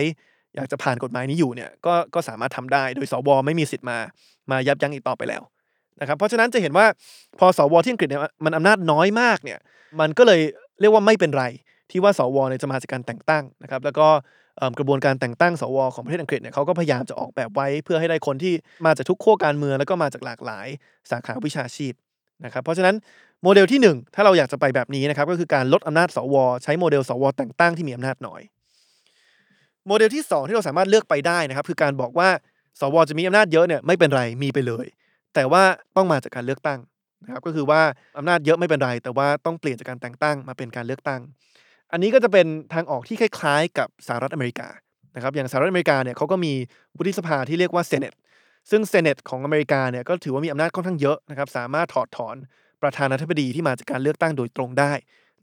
อยากจะผ่านกฎหมายนี้อยู่เนี่ย ก็ก็สามารถทำได้ โดยสวไม่มีสิทธิ์มา มายับยั้งอีกต่อไปแล้ว นะครับเพราะฉะนั้นจะเห็นว่าพอสวที่อังกฤษเนี่ยมันอำนาจน้อยมากเนี่ยมันก็เลยเรียกว่าไม่เป็นไร ที่ว่าสวเนี่ยจะมาจากการแต่งตั้งนะครับแล้วก็กระบวนการแต่งตั้งสวของประเทศอังกฤษเนี่ยเขาก็พยายามจะออกแบบไว้ เพื่อให้ได้คนที่มาจากทุกขั้วการเมืองแล้วก็มาจากหลากหลายสาขาวิชาชีพนะครับเพราะฉะนั้นโมเดลที่หนึ่งถ้าเราอยากจะไปแบบนี้นะครับก็คือการลดอำนาจสว ใช้โมเดลสว แต่งตั้งที่มีอำนาจน้อย โมเดลที่ 2 ที่เราสามารถเลือกไปได้นะครับคือการบอกว่าสวจะมีอำนาจเยอะเนี่ยไม่เป็นไรมีไปเลย แต่ว่าต้องมาจากการเลือกตั้งนะครับก็คือว่าอำนาจเยอะไม่เป็นไร แต่ว่าต้องเปลี่ยนจากการแต่งตั้งมาเป็นการเลือกตั้ง อันนี้ก็จะเป็นทางออกที่คล้ายๆ กับสหรัฐอเมริกานะครับอย่างสหรัฐอเมริกาเนี่ยเขาก็มีวุฒิสภาที่เรียกว่า Senateซึ่งเซเนตของอเมริกาเนี่ยก็ถือว่ามีอำนาจค่อนข้างเยอะนะครับสามารถถอดถอนประธานาธิบดีที่มาจากการเลือกตั้งโดยตรงได้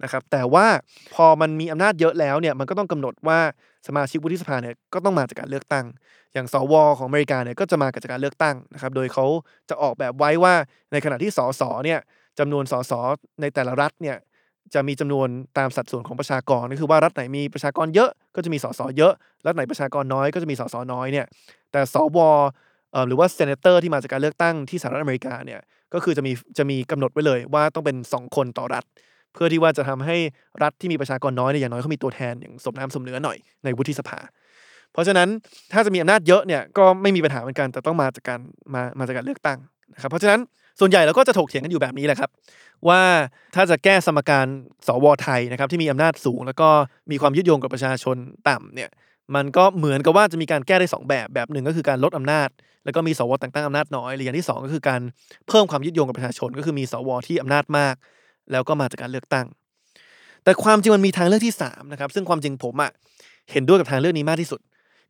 นะครับแต่ว่าพอมันมีอำนาจเยอะแล้วเนี่ยมันก็ต้องกำหนดว่าสมาชิกวุฒิสภาเนี่ยก็ต้องมาจากการเลือกตั้ง อย่างสวของอเมริกาเนี่ยก็จะมาจากการเลือกตั้งนะครับโดยเขาจะออกแบบไว้ว่าในขณะที่สสเนี่ยจำนวนสสในแต่ละรัฐเนี่ยจะมีจำนวนตามสัดส่วนของประชากรก็คือว่ารัฐไหนมีประชากรเยอะก็จะมีสสเยอะ รัฐไหนประชากรน้อยก็จะมีสสน้อยเนี่ยแต่สวเอ่อหรือว่า senator ที่มาจากการเลือกตั้งที่สหรัฐอเมริกาเนี่ยก็คือจะมีจะมีกำหนดไว้เลยว่าต้องเป็น 2 คนต่อรัฐ เพื่อที่ว่าจะทำให้รัฐที่มีประชากรน้อยเนี่ยอย่างน้อยเขามีตัวแทนอย่างสมน้ำสมเนื้อหน่อยในวุฒิสภา เพราะฉะนั้นถ้าจะมีอำนาจเยอะเนี่ยก็ไม่มีปัญหาเหมือนกันแต่ต้องมาจากการมามาจากการเลือกตั้งนะครับเพราะฉะนั้นส่วนใหญ่เราก็จะถกเถียงกันอยู่แบบนี้แหละครับ ว่าถ้าจะแก้สมการสวไทยนะครับที่มีอำนาจสูง แล้วก็มีความยึดโยงกับประชาชนต่ำเนี่ยมันก็เหมือนกับว่าจะมีการแก้ได้สองแบบแบบหนึ่งก็คือการลดอำนาจ แล้วก็มีสวแต่งตั้งอำนาจน้อยหรืออย่างที่สองก็คือการเพิ่มความยึดโยงกับประชาชน ก็คือมีสวที่อำนาจมาก แล้วก็มาจากการเลือกตั้ง แต่ความจริงมันมีทางเลือกที่3นะครับซึ่งความจริงผมอะเห็นด้วยกับทางเลือกนี้มากที่สุด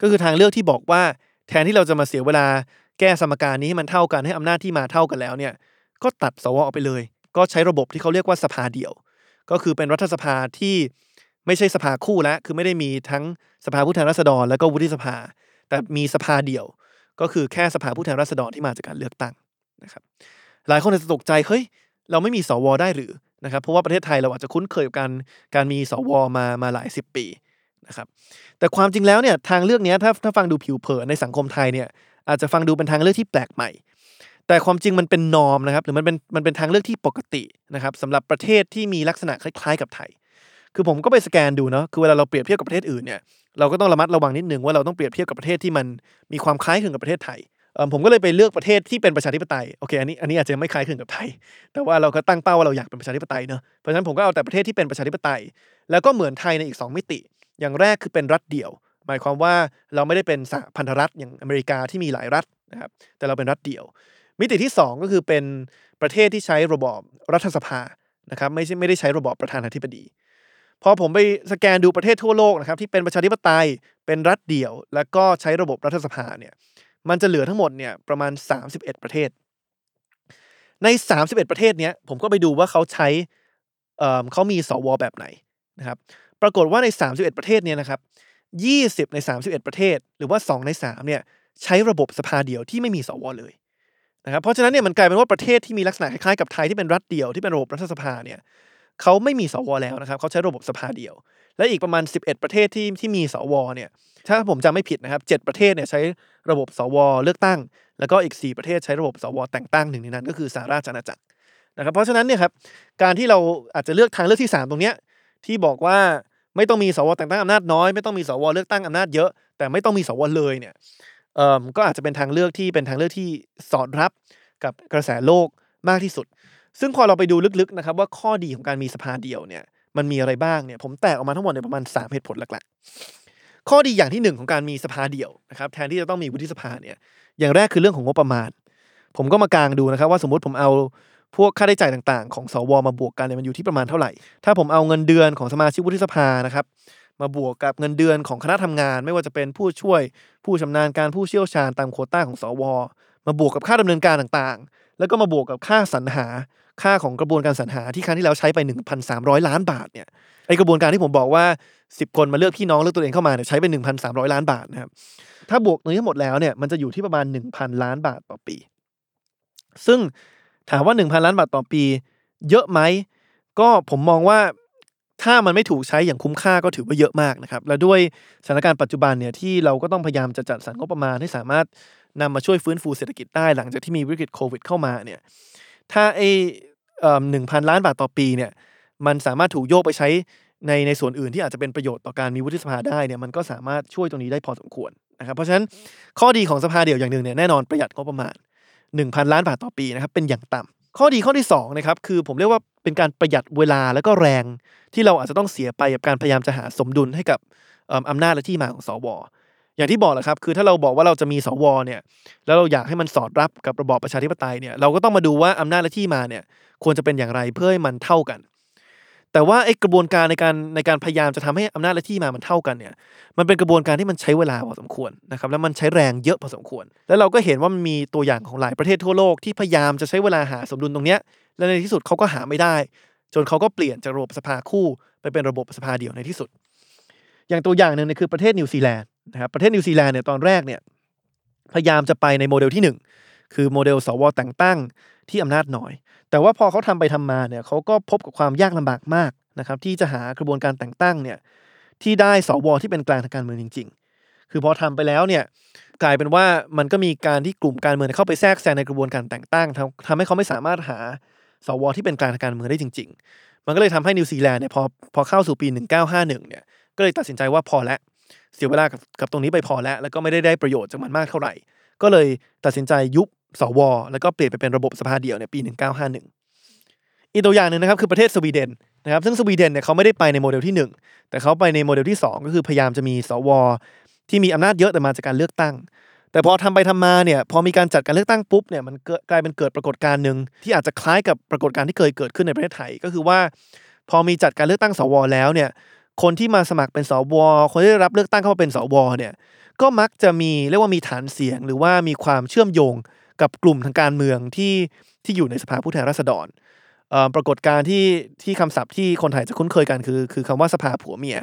ก็คือทางเลือกที่บอกว่า แทนที่เราจะมาเสียเวลาแก้สมการนี้ให้มันเท่ากันให้อำนาจที่มาเท่ากันแล้วเนี่ยก็ตัดสวออกไปเลย ก็ใช้ระบบที่เขาเรียกว่าสภาเดี่ยว ก็คือเป็นรัฐสภาที่ไม่ใช่สภาคู่แล้วคือไม่ได้มีทั้งสภาผู้แทนราษฎร แล้วก็วุฒิสภา แต่มีสภาเดี่ยว ก็คือแค่สภาผู้แทนราษฎรที่มาจากการเลือกตั้งนะครับหลายคนอาจจะตกใจเฮ้ยเราไม่มีสวได้หรือ นะครับเพราะว่าประเทศไทยเราอาจจะคุ้นเคยกับการการมีสวมามาหลายสิบปีนะครับแต่ความจริงแล้วเนี่ยทางเลือกนี้ถ้าถ้าฟังดูผิวเผินในสังคมไทยเนี่ยอาจจะฟังดูเป็นทางเลือกที่แปลกใหม่ แต่ความจริงมันเป็นนอมนะครับหรือมันเป็นมันเป็นทางเลือกที่ปกตินะครับสำหรับประเทศที่มีลักษณะคล้ายๆกับไทย คือผมก็ไปสแกนดูเนาะคือเวลาเราเปรียบเทียบกับประเทศอื่นเนี่ยเราก็ต้องระมัดระวังนิดนึงว่าเราต้องเปรียบเทียบกับประเทศที่มันมีความคล้ายคลึงกับประเทศไทย ผมก็เลยไปเลือกประเทศที่เป็นประชาธิปไตยโอเคอันนี้อันนี้อาจจะไม่คล้ายคลึงกับไทย แต่ว่าเราก็ตั้งเป้าว่าเราอยากเป็นประชาธิปไตยเนาะเพราะฉะนั้นผมก็เอาแต่ประเทศที่เป็นประชาธิปไตย แล้วก็เหมือนไทยในอีก 2 มิติ อย่างแรกคือเป็นรัฐเดี่ยว หมายความว่าเราไม่ได้เป็นสหพันธรัฐอย่างอเมริกาที่มีหลายรัฐนะครับแต่เราเป็นรัฐเดี่ยว มิติที่ 2 ก็คือเป็นประเทศที่ใช้ระบอบรัฐสภานะครับไม่ใช่ไม่ได้ใช้ระบอบประธานาธิบดีพอผมไปสแกนดูประเทศทั่วโลกนะครับที่เป็นประชาธิปไตยเป็นรัฐเดี่ยว แล้วก็ใช้ระบบรัฐสภาเนี่ย มันจะเหลือทั้งหมดเนี่ยประมาณ 31 ประเทศ ใน 31 ประเทศเนี้ยผมก็ไปดูว่าเขาใช้เอ่อเขามีสวแบบไหนนะครับปรากฏว่าใน 31 ประเทศเนี่ยนะครับ 20 ใน 31 ประเทศ หรือว่า 2 ใน3เนี่ยใช้ระบบสภาเดียวที่ไม่มีสวเลยนะครับเพราะฉะนั้นเนี่ยมันกลายเป็นว่าประเทศที่มีลักษณะคล้ายๆกับไทยที่เป็นรัฐเดียวที่เป็นระบบรัฐสภาเนี่ย เขาไม่มีสวแล้วนะครับเขาใช้ระบบสภาเดียว และอีกประมาณ 11 ประเทศที่ที่มีสวเนี่ยถ้าผมจำไม่ผิดนะครับ 7 ประเทศเนี่ยใช้ระบบสวเลือกตั้ง แล้วก็อีก 4 ประเทศใช้ระบบสวแต่งตั้งหนึ่งในนั้น ก็คือสหราชอาณาจักรนะครับเพราะฉะนั้นเนี่ยครับการที่เราอาจจะเลือกทางเลือกที่ 3 ตรงเนี้ยที่บอกว่าไม่ต้องมีสวแต่งตั้งอำนาจน้อย ไม่ต้องมีสวเลือกตั้งอำนาจเยอะ แต่ไม่ต้องมีสวเลยเนี่ยเอ่อก็อาจจะเป็นทางเลือกที่เป็นทางเลือกที่สอดรับกับกระแสโลกมากที่สุด ซึ่งพอเราไปดูลึกๆนะครับว่าข้อดีของการมีสภาเดียวเนี่ยมันมีอะไรบ้างเนี่ยผมแตกออกมาทั้งหมดในประมาณ 3 เหตุผลหลักๆ ข้อดีอย่างที่ 1 ของการมีสภาเดียวนะครับแทนที่จะต้องมีวุฒิสภาเนี่ยอย่างแรกคือเรื่องของงบประมาณ ผมก็มากางดูนะครับว่าสมมติผมเอาพวกค่าใช้จ่ายต่างๆ ของสวมาบวกกันเนี่ยมันอยู่ที่ประมาณเท่าไหร่ ถ้าผมเอาเงินเดือนของสมาชิกวุฒิสภานะครับมาบวกกับเงินเดือนของคณะทำงาน ไม่ว่าจะเป็นผู้ช่วย ผู้ชำนาญการผู้เชี่ยวชาญตามโควต้าของสว มาบวกกับค่าดำเนินการต่างๆ แล้วก็มาบวกกับค่าสรรหาค่าของกระบวนการสรรหาที่ครั้งที่แล้วใช้ไป 1,300 ล้านบาทเนี่ยไอกระบวนการที่ผมบอกว่า 10 คนมาเลือกพี่น้องเลือกตัวเองเข้ามาเนี่ยใช้ไป 1,300 ล้านบาทนะครับถ้าบวกตรงนี้ทั้งหมดแล้วเนี่ยมันจะอยู่ที่ประมาณ 1,000 ล้านบาทต่อปี ซึ่งถามว่า 1,000 ล้านบาทต่อปี เยอะไหมก็ผมมองว่าถ้ามันไม่ถูกใช้อย่างคุ้มค่าก็ถือว่าเยอะมากนะครับ และด้วยสถานการณ์ปัจจุบันเนี่ยที่เราก็ต้องพยายามจะจัดสรรงบประมาณให้สามารถ นำมาช่วยฟื้นฟูเศรษฐกิจได้หลังจากที่มีวิกฤตโควิดเข้ามาเนี่ยถ้าไอหนึ่งพันล้านบาทต่อปีเนี่ยมันสามารถถูกโยกไปใช้ในในส่วนอื่นที่อาจจะเป็นประโยชน์ต่อการมีวุฒิสภาได้เนี่ยมันก็สามารถช่วยตรงนี้ได้พอสมควรนะครับเพราะฉะนั้นข้อดีของสภาเดี่ยวอย่างหนึ่งเนี่ยแน่นอนประหยัดงบประมาณ 1,000 ล้านบาทต่อปีนะครับเป็นอย่างต่ำข้อดีข้อที่2นะครับคือผมเรียกว่าเป็นการประหยัดเวลาแล้วก็แรง ที่เราอาจจะต้องเสียไปกับการพยายามจะหาสมดุลให้กับอำนาจและที่มาของสว อย่างที่บอกแหละครับคือถ้าเราบอกว่าเราจะมีสวเนี่ยแล้วเราอยากให้มันสอดรับกับระบอบประชาธิปไตยเนี่ยเราก็ต้องมาดูว่าอำนาจและที่มาเนี่ยควรจะเป็นอย่างไรเพื่อให้มันเท่ากัน แต่ว่าไอ้กระบวนการในการในการพยายามจะทำให้อำนาจและที่มามันเท่ากันเนี่ยมันเป็นกระบวนการที่มันใช้เวลาพอสมควรนะครับแล้วมันใช้แรงเยอะพอสมควร แล้วเราก็เห็นว่ามันมีตัวอย่างของหลายประเทศทั่วโลกที่พยายามจะใช้เวลาหาสมดุลตรงเนี้ยและในที่สุดเขาก็หาไม่ได้ จนเขาก็เปลี่ยนจากระบบสภาคู่ ไปเป็นระบบสภาเดียวในที่สุด อย่างตัวอย่างหนึ่งเนี่ยคือประเทศนิวซีแลนด์ นะครับประเทศนิวซีแลนด์เนี่ยตอนแรกเนี่ยพยายามจะไปในโมเดลที่ 1 คือโมเดลสวแต่งตั้งที่อำนาจน้อย แต่ว่าพอเขาทำไปทำมาเนี่ยเขาก็พบกับความยากลำบากมากนะครับที่จะหากระบวนการแต่งตั้งเนี่ยที่ได้สวที่เป็นกลางทางการเมืองจริง ๆ คือพอทำไปแล้วเนี่ยกลายเป็นว่ามันก็มีการที่กลุ่มการเมืองเข้าไปแทรกแซงในกระบวนการแต่งตั้งทำทำให้เขาไม่สามารถหาสวที่เป็นกลางทางการเมืองได้จริง ๆ มันก็เลยทำให้นิวซีแลนด์เนี่ยพอพอเข้าสู่ปี 1951เนี่ยก็เลยตัดสินใจว่าพอแล้ว เสียเวลากับกับตรงนี้ไปพอแล้ว แล้วก็ไม่ได้ได้ประโยชน์จากมันมากเท่าไหร่ ก็เลยตัดสินใจยุบสว แล้วก็เปลี่ยนไปเป็นระบบสภาเดียวในปี 1951 อีกตัวอย่างหนึ่งนะครับคือประเทศสวีเดนนะครับซึ่งสวีเดนเนี่ยเขาไม่ได้ไปในโมเดลที่ 1 แต่เขาไปในโมเดลที่ 2 ก็คือพยายามจะมีสว ที่มีอำนาจเยอะแต่มาจากการเลือกตั้ง แต่พอทำไปทำมาเนี่ยพอมีการจัดการเลือกตั้งปุ๊บเนี่ยมันกลายเป็นเกิดปรากฏการณ์หนึ่งที่อาจจะคล้ายกับปรากฏการณ์ที่เคยเกิดขึ้นในประเทศไทยก็คือว่า พอมีจัดการเลือกตั้งสวแล้วเนี่ย คนที่มาสมัครเป็นสวคนที่ได้รับเลือกตั้งเข้ามาเป็นสวเนี่ยก็มักจะมีเรียกว่ามีฐานเสียง หรือว่ามีความเชื่อมโยงกับกลุ่มทางการเมืองที่ที่อยู่ในสภาผู้แทนราษฎรปรากฏการที่ที่คำศัพท์ที่คนไทยจะคุ้นเคยกันคือคือคำว่าสภาผัวเมีย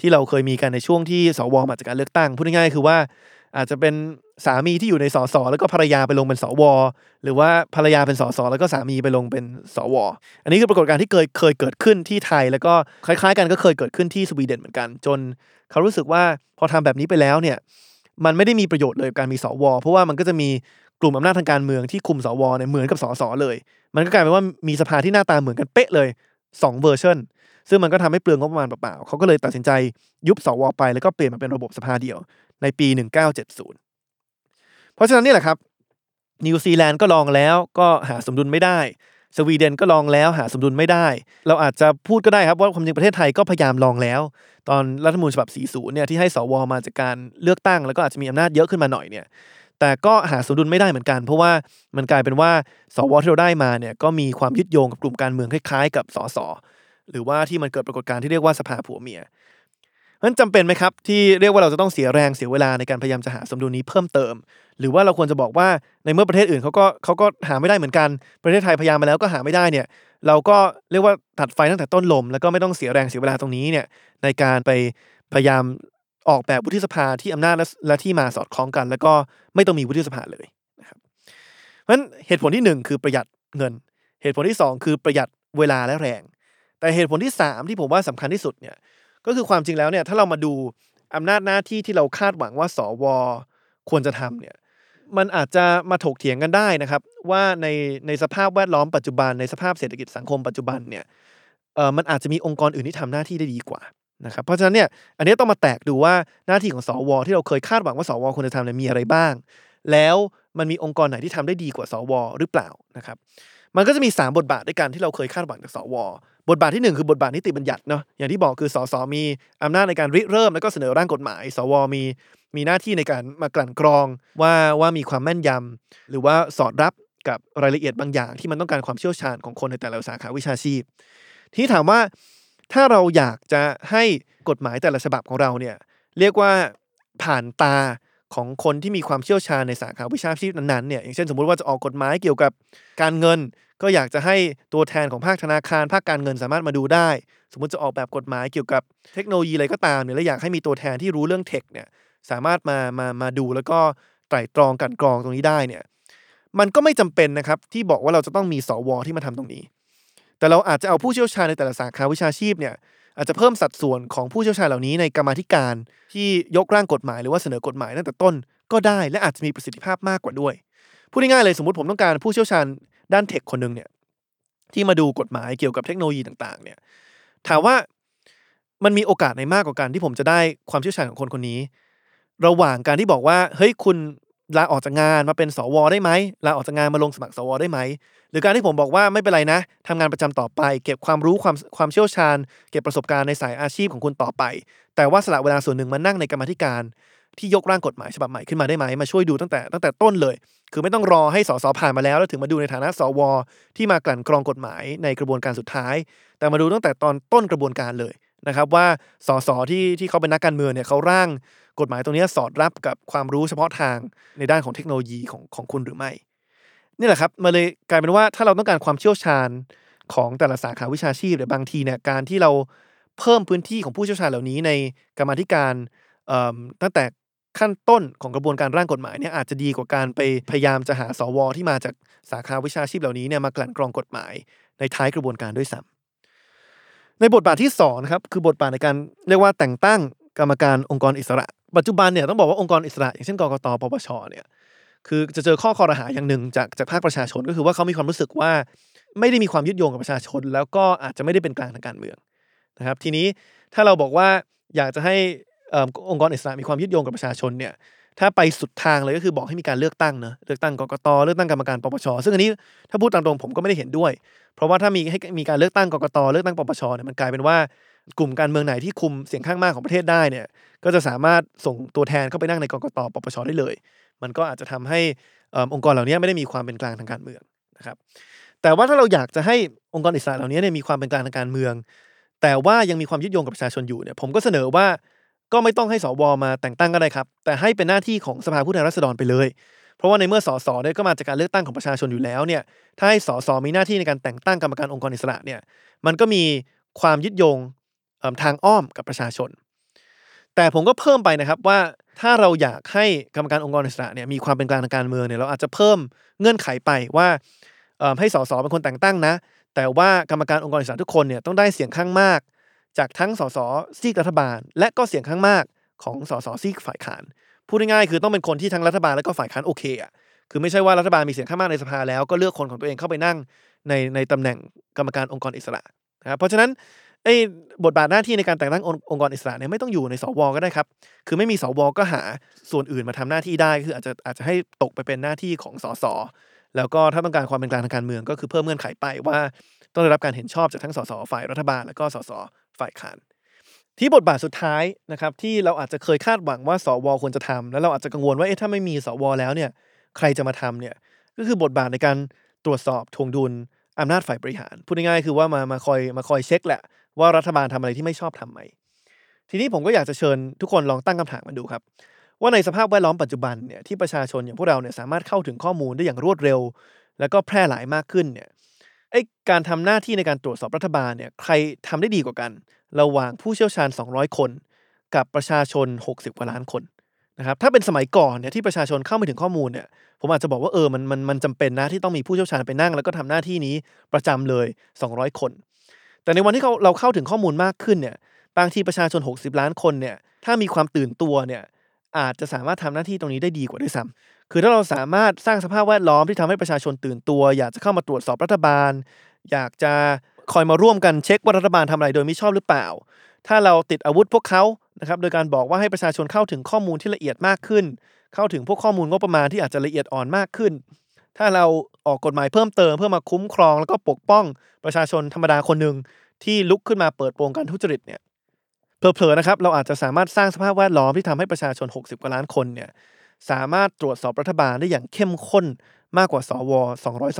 ที่เราเคยมีกันในช่วงที่สวมาจากการเลือกตั้งพูดง่ายๆคือว่า อาจจะเป็นสามีที่อยู่ในสสแล้วก็ภรรยาไปลงเป็นสว หรือว่าภรรยาเป็นสสแล้วก็สามีไปลงเป็นสว อันนี้คือปรากฏการณ์ที่เคยเคยเกิดขึ้นที่ไทย แล้วก็คล้ายๆ กันก็เคยเกิดขึ้นที่สวีเดนเหมือนกัน จนเขารู้สึกว่าพอทำแบบนี้ไปแล้วเนี่ยมันไม่ได้มีประโยชน์เลยกับการมีสว เพราะว่ามันก็จะมีกลุ่มอำนาจทางการเมืองที่คุมสวเนี่ยเหมือนกับสสเลย มันก็กลายเป็นว่ามีสภาที่หน้าตาเหมือนกันเป๊ะเลย2เวอร์ชัน ซึ่งมันก็ทำให้เปลืองงบประมาณเปล่าๆเขาก็เลยตัดสินใจยุบสวไปแล้วก็เปลี่ยนมาเป็นระบบสภาเดียวในปี 1970 เพราะฉะนั้นนี่แหละครับนิวซีแลนด์ก็ลองแล้วก็หาสมดุลไม่ได้ สวีเดนก็ลองแล้วหาสมดุลไม่ได้ เราอาจจะพูดก็ได้ครับว่าความจริงประเทศไทยก็พยายามลองแล้ว ตอนรัฐธรรมนูญฉบับ 40 เนี่ยที่ให้สวมาจากการเลือกตั้ง แล้วก็อาจจะมีอำนาจเยอะขึ้นมาหน่อยเนี่ยแต่ก็หาสมดุลไม่ได้เหมือนกัน เพราะว่ามันกลายเป็นว่าสวที่เราได้มาเนี่ยก็มีความยึดโยงกับกลุ่มการเมืองคล้ายๆ กับสส หรือว่าที่มันเกิดปรากฏการณ์ที่เรียกว่าสภาผัวเมียเพราะฉะนั้นจำเป็นไหมครับ ที่เรียกว่าเราจะต้องเสียแรงเสียเวลาในการพยายามจะหาสมดุลนี้เพิ่มเติม หรือว่าเราควรจะบอกว่าในเมื่อประเทศอื่นเขาก็เขาก็หาไม่ได้เหมือนกันประเทศไทยพยายามมาแล้วก็หาไม่ได้เนี่ย เราก็เรียกว่าตัดไฟตั้งแต่ต้นลม แล้วก็ไม่ต้องเสียแรงเสียเวลาตรงนี้เนี่ยในการไปพยายามออกแบบวุฒิสภาที่อำนาจและและที่มาสอดคล้องกัน แล้วก็ไม่ต้องมีวุฒิสภาเลยนะครับเพราะฉะนั้นเหตุผลที่หนึ่งคือประหยัดเงิน เหตุผลที่สองคือประหยัดเวลาและแรง แต่เหตุผลที่สามที่ผมว่าสำคัญที่สุดเนี่ยก็คือความจริงแล้วเนี่ยถ้าเรามาดูอำนาจหน้าที่ที่เราคาดหวังว่าสวควรจะทำเนี่ยมันอาจจะมาถกเถียงกันได้นะครับ ว่าในในสภาพแวดล้อมปัจจุบันในสภาพเศรษฐกิจสังคมปัจจุบันเนี่ยเออมันอาจจะมีองค์กรอื่นที่ทำหน้าที่ได้ดีกว่านะครับเพราะฉะนั้นเนี่ยอันนี้ต้องมาแตกดูว่าหน้าที่ของสว ที่เราเคยคาดหวังว่าสวควรจะทำเนี่ยมีอะไรบ้าง แล้วมันมีองค์กรไหนที่ทำได้ดีกว่าสว หรือเปล่านะครับ มันก็จะมี 3 บทบาทด้วยกันที่เราเคยคาดหวังจากสวบทบาทที่ 1 คือบทบาทนิติบัญญัติเนาะอย่างที่บอกคือสสมีอำนาจในการริเริ่มแล้วก็เสนอร่างกฎหมาย สวมีมีหน้าที่ในการมากลั่นกรองว่าว่ามีความแม่นยำหรือว่าสอดรับกับรายละเอียดบางอย่าง ที่มันต้องการความเชี่ยวชาญของคนในแต่ละสาขาวิชาชีพ ที่ถามว่าถ้าเราอยากจะให้กฎหมายแต่ละฉบับของเราเนี่ยเรียกว่าผ่านตา ของคนที่มีความเชี่ยวชาญในสาขาวิชาชีพนั้นๆเนี่ยอย่างเช่นสมมุติว่าจะออกกฎหมายเกี่ยวกับการเงิน ก็อยากจะให้ตัวแทนของภาคธนาคาร ภาคการเงินสามารถมาดูได้ สมมติจะออกแบบกฎหมายเกี่ยวกับเทคโนโลยีอะไรก็ตามเนี่ยแล้วอยากให้มีตัวแทนที่รู้เรื่องเทคเนี่ยสามารถมามามาดูแล้วก็ไตร่ตรองกันกรองตรงนี้ได้เนี่ยมันก็ไม่จำเป็นนะครับที่บอกว่าเราจะต้องมีสวที่มาทำตรงนี้ แต่เราอาจจะเอาผู้เชี่ยวชาญในแต่ละสาขาวิชาชีพเนี่ย อาจจะเพิ่มสัดส่วนของผู้เชี่ยวชาญเหล่านี้ในกรรมธิการที่ยกร่างกฎหมายหรือว่าเสนอกฎหมายตั้งแต่ต้นก็ได้และอาจจะมีประสิทธิภาพมากกว่าด้วยพูดง่ายๆเลยสมมติผมต้องการผู้เชี่ยวชาญด้านเทคคนหนึ่งเนี่ยที่มาดูกฎหมายเกี่ยวกับเทคโนโลยีต่างๆ เนี่ยถามว่ามันมีโอกาสในมากกว่าการที่ผมจะได้ความเชี่ยวชาญของคนคนนี้ ระหว่างการที่บอกว่าเฮ้ยคุณ ลาออกจากงานมาเป็นสวได้ไหมลาออกจากงานมาลงสมัครสวได้ไหม หรือการที่ผมบอกว่าไม่เป็นไรนะทำงานประจำต่อไป เก็บความรู้ความความเชี่ยวชาญ เก็บประสบการณ์ในสายอาชีพของคุณต่อไป แต่ว่าสละเวลาส่วนหนึ่งมานั่งในกรรมธิการ ที่ยกร่างกฎหมายฉบับใหม่ขึ้นมาได้ไหมมาช่วยดูตั้งแต่ตั้งแต่ต้นเลย คือไม่ต้องรอให้สสผ่านมาแล้วแล้วถึงมาดูในฐานะสวที่มากลั่นกรองกฎหมายในกระบวนการสุดท้าย แต่มาดูตั้งแต่ตอนต้นกระบวนการเลย นะครับว่าสสที่ที่เขาเป็นนักการเมืองเนี่ยเขาร่างกฎหมายตรงนี้สอดรับกับความรู้เฉพาะทางในด้านของเทคโนโลยีของของคุณหรือไม่นี่แหละครับมาเลยกลายเป็นว่าถ้าเราต้องการความเชี่ยวชาญของแต่ละสาขาวิชาชีพหรือบางทีเนี่ยการที่เราเพิ่มพื้นที่ของผู้เชี่ยวชาญเหล่านี้ในกรรมธิการตั้งแต่ขั้นต้นของกระบวนการร่างกฎหมายเนี่ยอาจจะดีกว่าการไปพยายามจะหาสวที่มาจากสาขาวิชาชีพเหล่านี้เนี่ยมากลั่นกรองกฎหมายในท้ายกระบวนการด้วยซ้ำ ในบทบาทที่2นะครับคือบทบาทในการเรียกว่าแต่งตั้งกรรมการองค์กรอิสระ ปัจจุบันเนี่ยต้องบอกว่าองค์กรอิสระอย่างเช่นกรกตปปชเนี่ยคือจะเจอข้อคอรหาอย่างหนึ่งจากจากภาคประชาชนก็คือว่าเขามีความรู้สึกว่าไม่ได้มีความยึดโยงกับประชาชน แล้วก็อาจจะไม่ได้เป็นกลางทางการเมืองนะครับ ทีนี้ถ้าเราบอกว่าอยากจะให้องค์กรอิสระมีความยึดโยงกับประชาชนเนี่ยถ้าไปสุดทางเลยก็คือบอกให้มีการเลือกตั้งเนะเลือกตั้งกกตเลือกตั้งกรรมการปปชซึ่งอันนี้ถ้าพูดตามตรงผมก็ไม่ได้เห็นด้วย เพราะว่าถ้ามีให้มีการเลือกตั้งกกตเลือกตั้งปปชเนี่ยมันกลายเป็นว่ากลุ่มการเมืองไหนที่คุมเสียงข้างมากของประเทศได้เนี่ยก็จะสามารถส่งตัวแทนเข้าไปนั่งในกกตปปชได้เลย มันก็อาจจะทำให้องค์กรเหล่านี้ไม่ได้มีความเป็นกลางทางการเมืองนะครับแต่ว่าถ้าเราอยากจะให้องค์กรอิสระเหล่านี้เนี่ยมีความเป็นกลางทางการเมือง แต่ว่ายังมีความยึดโยงกับประชาชนอยู่เนี่ยผมก็เสนอว่าก็ไม่ต้องให้สวมาแต่งตั้งก็ได้ครับ แต่ให้เป็นหน้าที่ของสภาผู้แทนราษฎรไปเลย เพราะว่าในเมื่อสสเนี่ยก็มาจากการเลือกตั้งของประชาชนอยู่แล้วเนี่ยถ้าให้สสมีหน้าที่ในการแต่งตั้งกรรมการองค์กรอิสระเนี่ยมันก็มีความยึดโยงทางอ้อมกับประชาชน แต่ผมก็เพิ่มไปนะครับว่าถ้าเราอยากให้กรรมการองค์กรอิสระเนี่ยมีความเป็นกลางทางการเมืองเนี่ยเราอาจจะเพิ่มเงื่อนไขไปว่าให้สสเป็นคนแต่งตั้งนะ แต่ว่ากรรมการองค์กรอิสระทุกคนเนี่ยต้องได้เสียงข้างมาก จากทั้งสสซีกรัฐบาล และก็เสียงข้างมากของสสซีกฝ่ายค้าน พูดง่ายๆคือต้องเป็นคนที่ทั้งรัฐบาลและก็ฝ่ายค้านโอเคอะคือไม่ใช่ว่ารัฐบาลมีเสียงข้างมากในสภาแล้วก็เลือกคนของตัวเองเข้าไปนั่งในในตำแหน่งกรรมการองค์กรอิสระนะครับเพราะฉะนั้นไอ้บทบาทหน้าที่ในการแต่งตั้งองค์กรอิสระเนี่ยไม่ต้องอยู่ในสวก็ได้ครับ คือไม่มีสวก็หาส่วนอื่นมาทำหน้าที่ได้คืออาจจะอาจจะให้ตกไปเป็นหน้าที่ของสสแล้วก็ถ้าต้องการความเป็นกลางทางการเมืองก็คือเพิ่มเงื่อนไขไปว่าต้องได้รับการเห็นชอบจากทั้งสสฝ่ายรัฐบาล แล้วก็สสฝ่ายค้าน ที่บทบาทสุดท้ายนะครับที่เราอาจจะเคยคาดหวังว่าสวควรจะทำแล้วเราอาจจะกังวลว่าเอ๊ะถ้าไม่มีสวแล้วเนี่ยใครจะมาทำเนี่ยก็คือบทบาทในการตรวจสอบทวงดุลอำนาจฝ่ายบริหาร พูดง่ายๆคือว่ามามาคอยมาคอยเช็คแหละ ว่ารัฐบาลทำอะไรที่ไม่ชอบทำไหมทีนี้ผมก็อยากจะเชิญทุกคนลองตั้งคำถามมาดูครับ ว่าในสภาพแวดล้อมปัจจุบันเนี่ยที่ประชาชนอย่างพวกเราเนี่ยสามารถเข้าถึงข้อมูลได้อย่างรวดเร็ว แล้วก็แพร่หลายมากขึ้นเนี่ยไอ้การทำหน้าที่ในการตรวจสอบรัฐบาลเนี่ยใครทำได้ดีกว่ากัน ระหว่างผู้เชี่ยวชาญ 200 คน กับประชาชน 60 กว่าล้านคนนะครับถ้าเป็นสมัยก่อนเนี่ยที่ประชาชนเข้าไม่ถึงข้อมูลเนี่ยผมอาจจะบอกว่าเออมันมันมันจำเป็นนะที่ต้องมีผู้เชี่ยวชาญไปนั่ง แล้วก็ทำหน้าที่นี้ประจำเลย 200 คน แต่ในวันที่เราเราเข้าถึงข้อมูลมากขึ้นเนี่ยบางทีประชาชน 60 ล้านคนเนี่ยถ้ามีความตื่นตัวเนี่ยอาจจะสามารถทำหน้าที่ตรงนี้ได้ดีกว่าด้วยซ้ำคือถ้าเราสามารถสร้างสภาพแวดล้อมที่ทำให้ประชาชนตื่นตัว อยากจะเข้ามาตรวจสอบรัฐบาล อยากจะ คอยมาร่วมกันเช็คว่ารัฐบาลทำอะไรโดยไม่ชอบหรือเปล่า ถ้าเราติดอาวุธพวกเขานะครับโดยการบอกว่าให้ประชาชนเข้าถึงข้อมูลที่ละเอียดมากขึ้น เข้าถึงพวกข้อมูลงบประมาณที่อาจจะละเอียดอ่อนมากขึ้น ถ้าเราออกกฎหมายเพิ่มเติมเพื่อมาคุ้มครอง แล้วก็ปกป้องประชาชนธรรมดาคนหนึ่งที่ลุกขึ้นมาเปิดโปงการทุจริตเนี่ยเผลอๆนะครับเราอาจจะสามารถสร้างสภาพแวดล้อมที่ทำให้ประชาชน 60 กว่าล้านคนเนี่ยสามารถตรวจสอบรัฐบาลได้อย่างเข้มข้นมากกว่าสว 200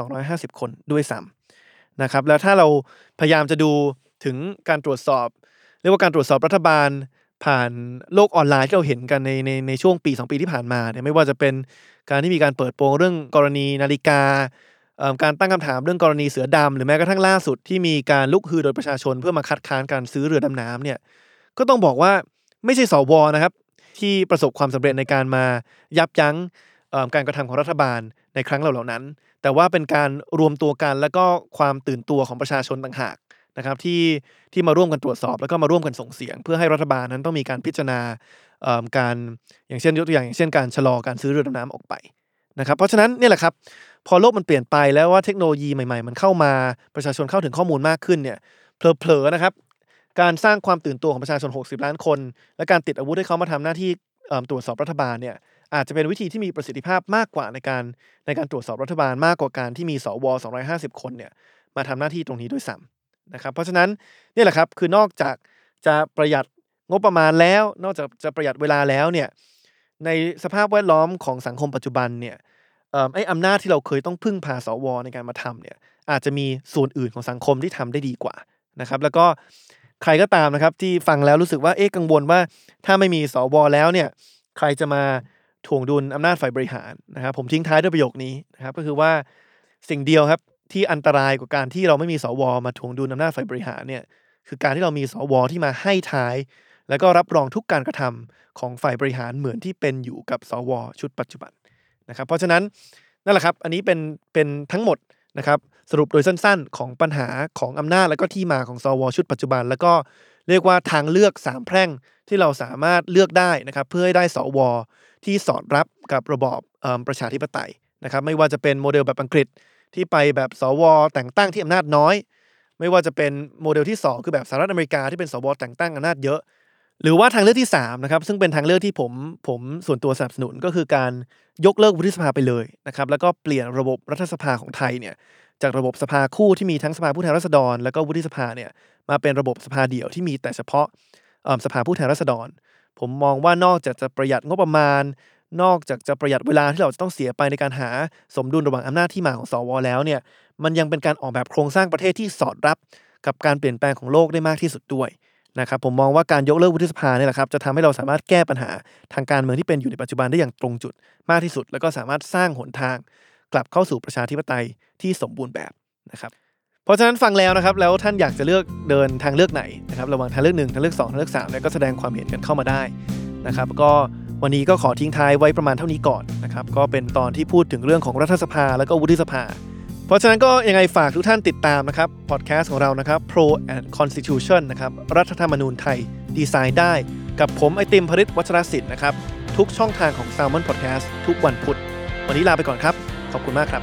250 คนด้วยซ้ำ นะครับแล้วถ้าเราพยายามจะดูถึงการตรวจสอบ เรียกว่าการตรวจสอบรัฐบาลผ่านโลกออนไลน์ที่เราเห็นกันในในในช่วงปี2ปีที่ผ่านมาเนี่ยไม่ว่าจะเป็นการที่มีการเปิดโปงเรื่องกรณีนาฬิกาการตั้งคำถามเรื่องกรณีเสือดำหรือแม้กระทั่งล่าสุดที่มีการลุกฮือโดยประชาชนเพื่อมาคัดค้านการซื้อเรือดำน้ำเนี่ยก็ต้องบอกว่าไม่ใช่สวนะครับ ที่ประสบความสำเร็จในการมายับยั้งการกระทำของรัฐบาล ในครั้งเหล่านั้น แต่ว่าเป็นการรวมตัวกันแล้วก็ความตื่นตัวของประชาชนต่างหากนะครับที่ที่มาร่วมกันตรวจสอบ แล้วก็มาร่วมกันส่งเสียง เพื่อให้รัฐบาลนั้นต้องมีการพิจารณาการอย่างเช่นยกตัวอย่างอย่างเช่นการชะลอการซื้อเรือดำน้ำออกไปนะครับเพราะฉะนั้นนี่แหละครับพอโลกมันเปลี่ยนไปแล้วว่าเทคโนโลยีใหม่ๆ มันเข้ามาประชาชนเข้าถึงข้อมูลมากขึ้นเนี่ยเผลอๆนะครับการสร้างความตื่นตัวของประชาชน 60 ล้านคน และการติดอาวุธให้เขามาทำหน้าที่ตรวจสอบรัฐบาลเนี่ย อาจจะเป็นวิธีที่มีประสิทธิภาพมากกว่าในการในการตรวจสอบรัฐบาลมากกว่าการที่มีสว250 คนเนี่ยมาทำหน้าที่ตรงนี้ด้วยซ้ำนะครับ เพราะฉะนั้นนี่แหละครับคือนอกจากจะประหยัดงบประมาณแล้ว นอกจากจะประหยัดเวลาแล้วเนี่ยในสภาพแวดล้อมของสังคมปัจจุบันเนี่ยเอิ่มไอ้อำนาจที่เราเคยต้องพึ่งพาสวในการมาทำเนี่ยอาจจะมีส่วนอื่นของสังคมที่ทำได้ดีกว่านะครับแล้วก็ใครก็ตามนะครับที่ฟังแล้วรู้สึกว่าเอ๊ะกังวลว่าถ้าไม่มีสวแล้วเนี่ยใครจะมา ถ่วงดุลอำนาจฝ่ายบริหารนะครับผมทิ้งท้ายด้วยประโยคนี้นะครับก็คือว่าสิ่งเดียวครับที่อันตรายกว่าการที่เราไม่มีสวมาถ่วงดุลอำนาจฝ่ายบริหารเนี่ยคือการที่เรามีสวที่มาให้ท้าย แล้วก็รับรองทุกการกระทำของฝ่ายบริหารเหมือนที่เป็นอยู่กับสว ชุดปัจจุบันนะครับ เพราะฉะนั้นนั่นแหละครับอันนี้เป็นเป็นทั้งหมดนะครับสรุปโดยสั้น ๆ ของปัญหาของอำนาจและก็ที่มาของสว ชุดปัจจุบัน แล้วก็เรียกว่าทางเลือก3แพร่งที่เราสามารถเลือกได้นะครับ เพื่อให้ได้สว ที่สอดรับกับระบอบประชาธิปไตยนะครับไม่ว่าจะเป็นโมเดลแบบอังกฤษที่ไปแบบสวแต่งตั้งที่อำนาจน้อย ไม่ว่าจะเป็นโมเดลที่ 2 คือแบบสหรัฐอเมริกาที่เป็นสวแต่งตั้งอำนาจเยอะ หรือว่าทางเลือกที่3นะครับซึ่งเป็นทางเลือกที่ผมผมส่วนตัวสนับสนุนก็คือการยกเลิกวุฒิสภาไปเลยนะครับแล้วก็เปลี่ยนระบบรัฐสภาของไทยเนี่ยจากระบบสภาคู่ที่มีทั้งสภาผู้แทนราษฎร แล้วก็วุฒิสภาเนี่ยมาเป็นระบบสภาเดี่ยวที่มีแต่เฉพาะสภาผู้แทนราษฎร ผมมองว่านอกจากจะประหยัดงบประมาณ นอกจากจะประหยัดเวลาที่เราจะต้องเสียไปในการหาสมดุลระหว่างอำนาจที่มาของสวแล้วเนี่ยมันยังเป็นการออกแบบโครงสร้างประเทศที่สอดรับกับการเปลี่ยนแปลงของโลกได้มากที่สุดด้วยนะครับผมมองว่าการยกเลิกวุฒิสภาเนี่ยแหละครับจะทำให้เราสามารถแก้ปัญหาทางการเมืองที่เป็นอยู่ในปัจจุบันได้อย่างตรงจุดมากที่สุด แล้วก็สามารถสร้างหนทาง กลับเข้าสู่ประชาธิปไตยที่สมบูรณ์แบบนะครับ เพราะฉะนั้นฟังแล้วนะครับแล้วท่านอยากจะเลือกเดินทางเลือกไหนนะครับระหว่างทางเลือกหนึ่งทางเลือกสองทางเลือกสามเนี่ยก็แสดงความเห็นกันเข้ามาได้นะครับก็วันนี้ก็ขอทิ้งท้ายไว้ประมาณเท่านี้ก่อนนะครับก็เป็นตอนที่พูดถึงเรื่องของรัฐสภาแล้วก็วุฒิสภา เพราะฉะนั้นก็ยังไงฝากทุกท่านติดตามนะครับพอดแคสต์ของเรานะครับ Pro and Constitution นะครับรัฐธรรมนูญไทยดีไซน์ได้ กับผมไอติมพริตวัชรศิลป์นะครับทุกช่องทางของ Salmon Podcast ทุกวันพุธวันนี้ลาไปก่อนครับ ขอบคุณมากครับ